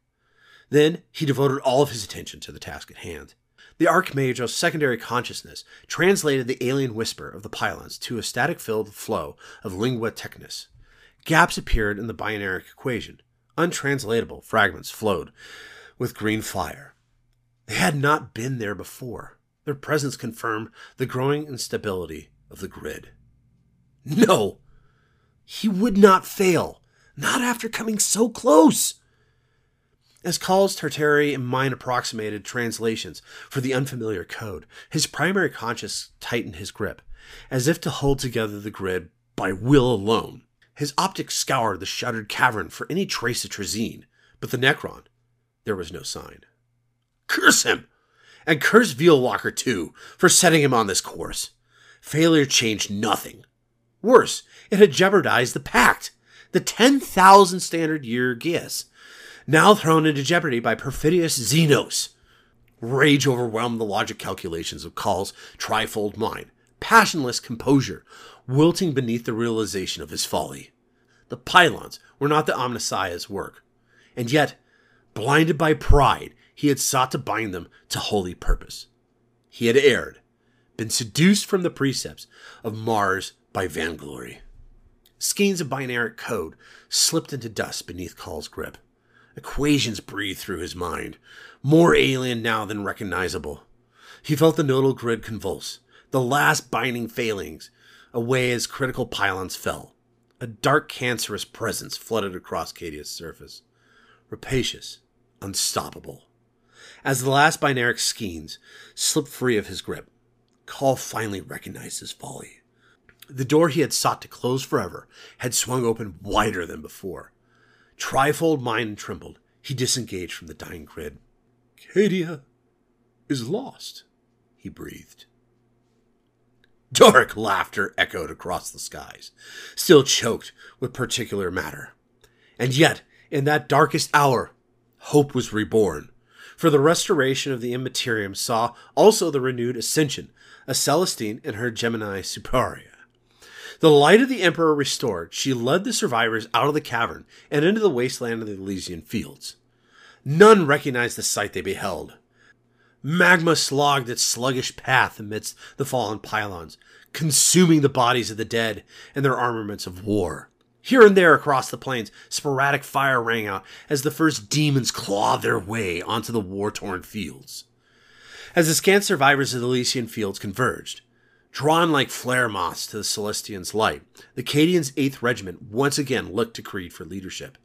Then he devoted all of his attention to the task at hand. The Archmage's secondary consciousness translated the alien whisper of the pylons to a static filled flow of lingua technis. Gaps appeared in the binary equation. Untranslatable fragments flowed with green fire. They had not been there before. Their presence confirmed the growing instability of the grid. No! He would not fail, not after coming so close. As Cawl's and mine approximated translations for the unfamiliar code, his primary conscious tightened his grip, as if to hold together the grid by will alone. His optics scoured the shuttered cavern for any trace of Trazyn, but the Necron, there was no sign. Curse him! And curse Veilwalker too, for setting him on this course. Failure changed nothing. Worse, it had jeopardized the pact, the 10,000 standard year Geas now thrown into jeopardy by perfidious Xenos. Rage overwhelmed the logic calculations of Cawl's trifold mind, passionless composure wilting beneath the realization of his folly. The pylons were not the Omnissiah's work, and yet, blinded by pride, he had sought to bind them to holy purpose. He had erred, been seduced from the precepts of Mars by vainglory. Skeins of binary code slipped into dust beneath Cawl's grip. Equations breathed through his mind, more alien now than recognizable. He felt the nodal grid convulse, the last binding failings away as critical pylons fell. A dark, cancerous presence flooded across Cadia's surface, rapacious, unstoppable. As the last binaric skeins slipped free of his grip, Cawl finally recognized his folly. The door he had sought to close forever had swung open wider than before. Trifold mind trembled. He disengaged from the dying grid. Cadia is lost, he breathed. Dark laughter echoed across the skies, still choked with particular matter. And yet, in that darkest hour, hope was reborn. For the restoration of the Immaterium saw also the renewed ascension of Celestine and her Gemini Superia. The light of the Emperor restored, she led the survivors out of the cavern and into the wasteland of the Elysian fields. None recognized the sight they beheld. Magma slogged its sluggish path amidst the fallen pylons, consuming the bodies of the dead and their armaments of war. Here and there across the plains, sporadic fire rang out as the first demons clawed their way onto the war torn fields. As the scant survivors of the Elysian fields converged, drawn like flare moths to the Celestian's light, the Cadian's 8th Regiment once again looked to Creed for leadership.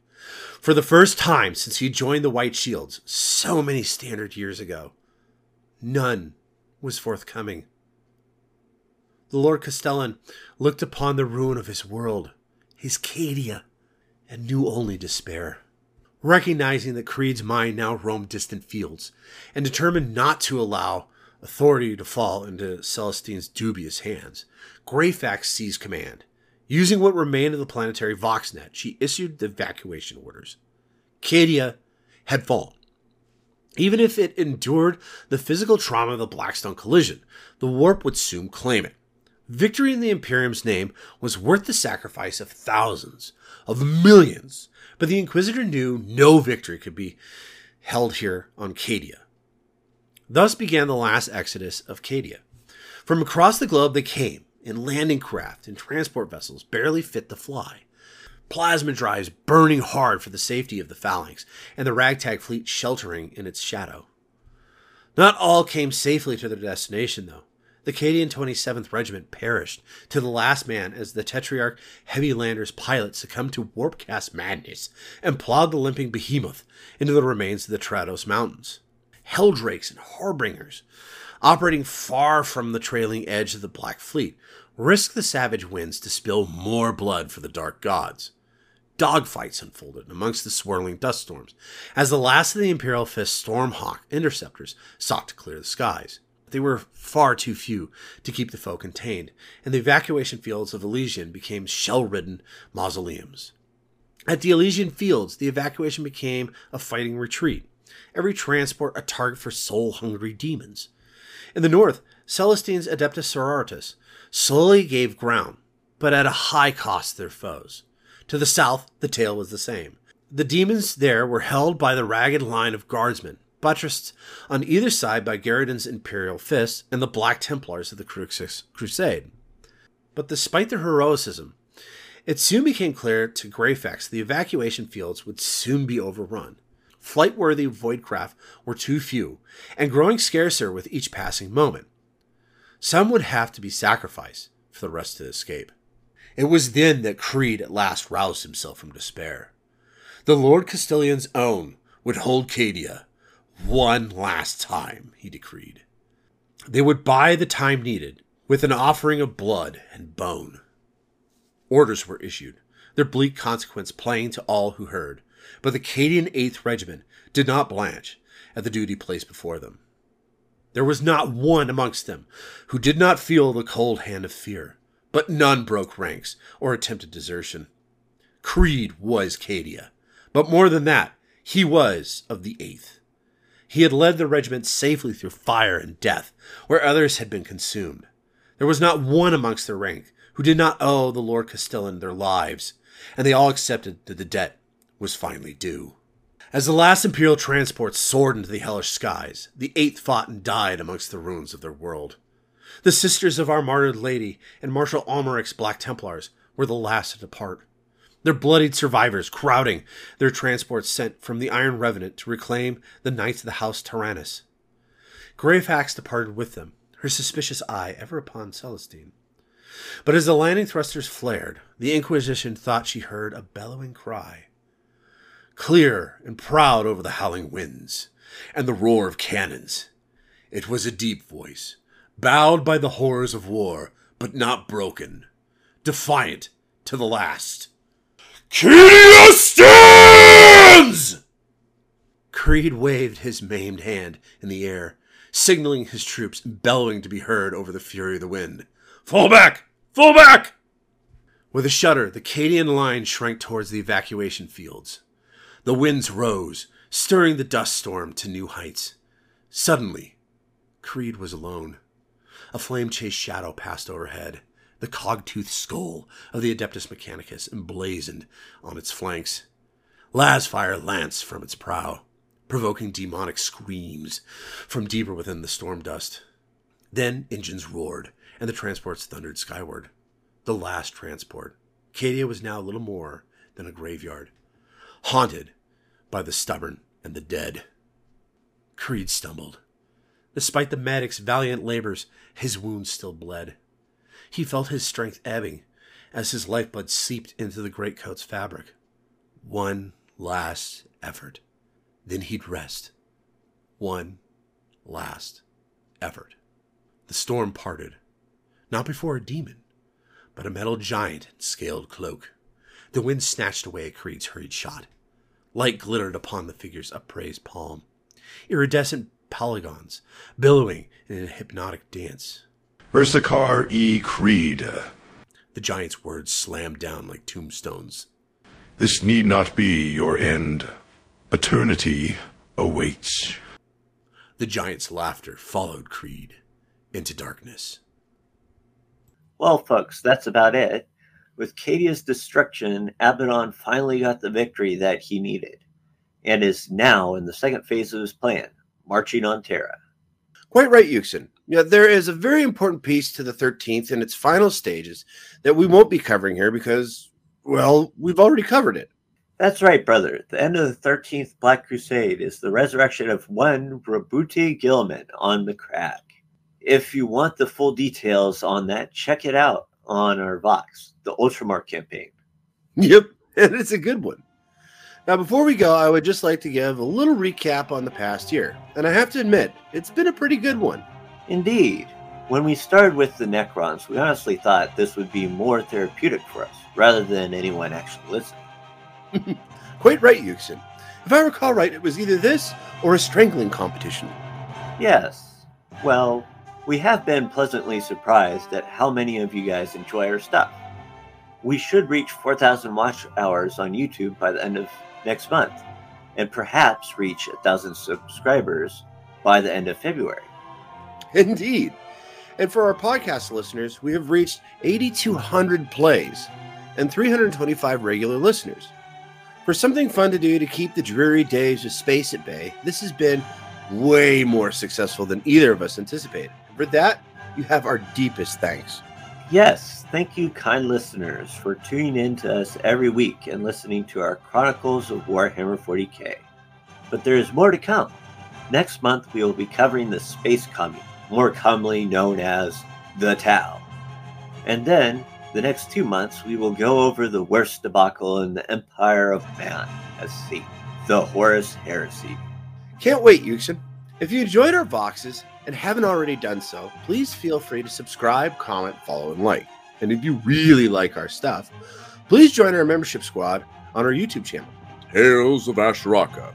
For the first time since he joined the White Shields so many standard years ago, none was forthcoming. The Lord Castellan looked upon the ruin of his world his Cadia, and knew only despair. Recognizing that Creed's mind now roamed distant fields, and determined not to allow authority to fall into Celestine's dubious hands, Greyfax seized command. Using what remained of the planetary Voxnet, she issued the evacuation orders. Cadia had fallen. Even if it endured the physical trauma of the Blackstone collision, the warp would soon claim it. Victory in the Imperium's name was worth the sacrifice of thousands, of millions, but the Inquisitor knew no victory could be held here on Cadia. Thus began the last exodus of Cadia. From across the globe they came, in landing craft and transport vessels barely fit to fly. Plasma drives burning hard for the safety of the phalanx, and the ragtag fleet sheltering in its shadow. Not all came safely to their destination, though. The Cadian 27th Regiment perished to the last man as the Tetrarch Heavy Lander's pilot succumbed to warpcast madness and plowed the limping behemoth into the remains of the Trados Mountains. Heldrakes and Harbingers, operating far from the trailing edge of the Black Fleet, risked the savage winds to spill more blood for the Dark Gods. Dogfights unfolded amongst the swirling dust storms as the last of the Imperial Fist Stormhawk interceptors sought to clear the skies. They were far too few to keep the foe contained, and the evacuation fields of Elysian became shell ridden mausoleums. At the Elysian fields, the evacuation became a fighting retreat, every transport a target for soul hungry demons. In the north, Celestine's Adeptus Sororitas slowly gave ground, but at a high cost to their foes. To the south, the tale was the same. The demons there were held by the ragged line of guardsmen, buttressed on either side by Garadon's Imperial Fist and the Black Templars of the Crusade. But despite their heroism, it soon became clear to Greyfax the evacuation fields would soon be overrun. Flight worthy voidcraft were too few, and growing scarcer with each passing moment. Some would have to be sacrificed for the rest to escape. It was then that Creed at last roused himself from despair. The Lord Castellan's own would hold Cadia, one last time, he decreed. They would buy the time needed with an offering of blood and bone. Orders were issued, their bleak consequence plain to all who heard, but the Cadian 8th Regiment did not blanch at the duty placed before them. There was not one amongst them who did not feel the cold hand of fear, but none broke ranks or attempted desertion. Creed was Cadia, but more than that, he was of the 8th. He had led the regiment safely through fire and death, where others had been consumed. There was not one amongst their rank who did not owe the Lord Castellan their lives, and they all accepted that the debt was finally due. As the last Imperial transports soared into the hellish skies, the Eighth fought and died amongst the ruins of their world. The sisters of our martyred lady and Marshal Almeric's Black Templars were the last to depart their bloodied survivors crowding their transports sent from the Iron Revenant to reclaim the Knights of the House Tyrannus. Greyfax departed with them, her suspicious eye ever upon Celestine. But as the landing thrusters flared, the Inquisition thought she heard a bellowing cry. Clear and proud over the howling winds and the roar of cannons. It was a deep voice, bowed by the horrors of war, but not broken, defiant to the last. Cadia stands! Creed waved his maimed hand in the air, signaling his troops bellowing to be heard over the fury of the wind. Fall back! Fall back! With a shudder, the Cadian line shrank towards the evacuation fields. The winds rose, stirring the dust storm to new heights. Suddenly, Creed was alone. A flame chased shadow passed overhead. The cog-toothed skull of the Adeptus Mechanicus emblazoned on its flanks. Las fire lanced from its prow, provoking demonic screams from deeper within the storm dust. Then engines roared, and the transports thundered skyward. The last transport. Cadia was now little more than a graveyard, haunted by the stubborn and the dead. Creed stumbled. Despite the medic's valiant labors, his wounds still bled. He felt his strength ebbing as his lifeblood seeped into the greatcoat's fabric. One last effort. Then he'd rest. One last effort. The storm parted, not before a demon, but a metal giant in scaled cloak. The wind snatched away Creed's hurried shot. Light glittered upon the figure's upraised palm. Iridescent polygons, billowing in a hypnotic dance. Ursakar E. Creed. The giant's words slammed down like tombstones. This need not be your end. Eternity awaits. The giant's laughter followed Creed into darkness. Well, folks, that's about it. With Cadia's destruction, Abaddon finally got the victory that he needed and is now in the second phase of his plan, marching on Terra. Quite right, Yeah, there is a very important piece to the 13th in its final stages that we won't be covering here because, well, we've already covered it. That's right, brother. The end of the 13th Black Crusade is the resurrection of one Roboute Guilliman on the crack. If you want the full details on that, check it out on our Vox, the Ultramar campaign. Yep, and it's a good one. Now, before we go, I would just like to give a little recap on the past year. And I have to admit, it's been a pretty good one. Indeed. When we started with the Necrons, we honestly thought this would be more therapeutic for us, rather than anyone actually listening. Quite right, Yuksen. If I recall right, it was either this or a strangling competition. Yes. Well, we have been pleasantly surprised at how many of you guys enjoy our stuff. We should reach 4,000 watch hours on YouTube by the end of next month, and perhaps reach 1,000 subscribers by the end of February. Indeed. And for our podcast listeners, we have reached 8,200 plays and 325 regular listeners. For something fun to do to keep the dreary days of space at bay, this has been way more successful than either of us anticipated. For that, you have our deepest thanks. Yes, thank you, kind listeners, for tuning in to us every week and listening to our Chronicles of Warhammer 40k. But there is more to come. Next month, we will be covering the Space Commune, more commonly known as the Tau. And then, the next two months, we will go over the worst debacle in the Empire of Man, as seen, the Horus Heresy. Can't wait, Yuksen. If you enjoyed our voxes and haven't already done so, please feel free to subscribe, comment, follow, and like. And if you really like our stuff, please join our membership squad on our YouTube channel. Tales of Ashraka.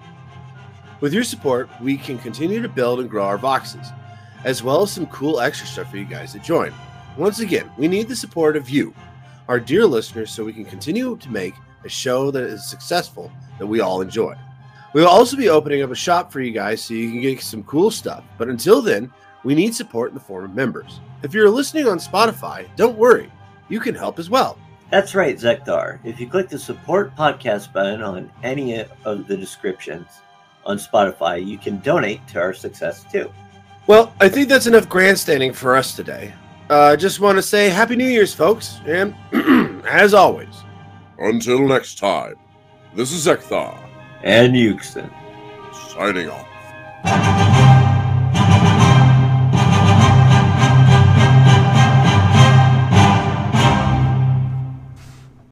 With your support, we can continue to build and grow our voxes, as well as some cool extra stuff for you guys to join. Once again, we need the support of you, our dear listeners, so we can continue to make a show that is successful that we all enjoy. We will also be opening up a shop for you guys so you can get some cool stuff. But until then, we need support in the form of members. If you're listening on Spotify, don't worry, you can help as well. That's right, Zeckthar. If you click the support podcast button on any of the descriptions on Spotify, you can donate to our success too. Well, I think that's enough grandstanding for us today. I uh, just want to say Happy New Year's, folks. And as always, until next time, this is Zeckthar. And Yuksen. Signing off.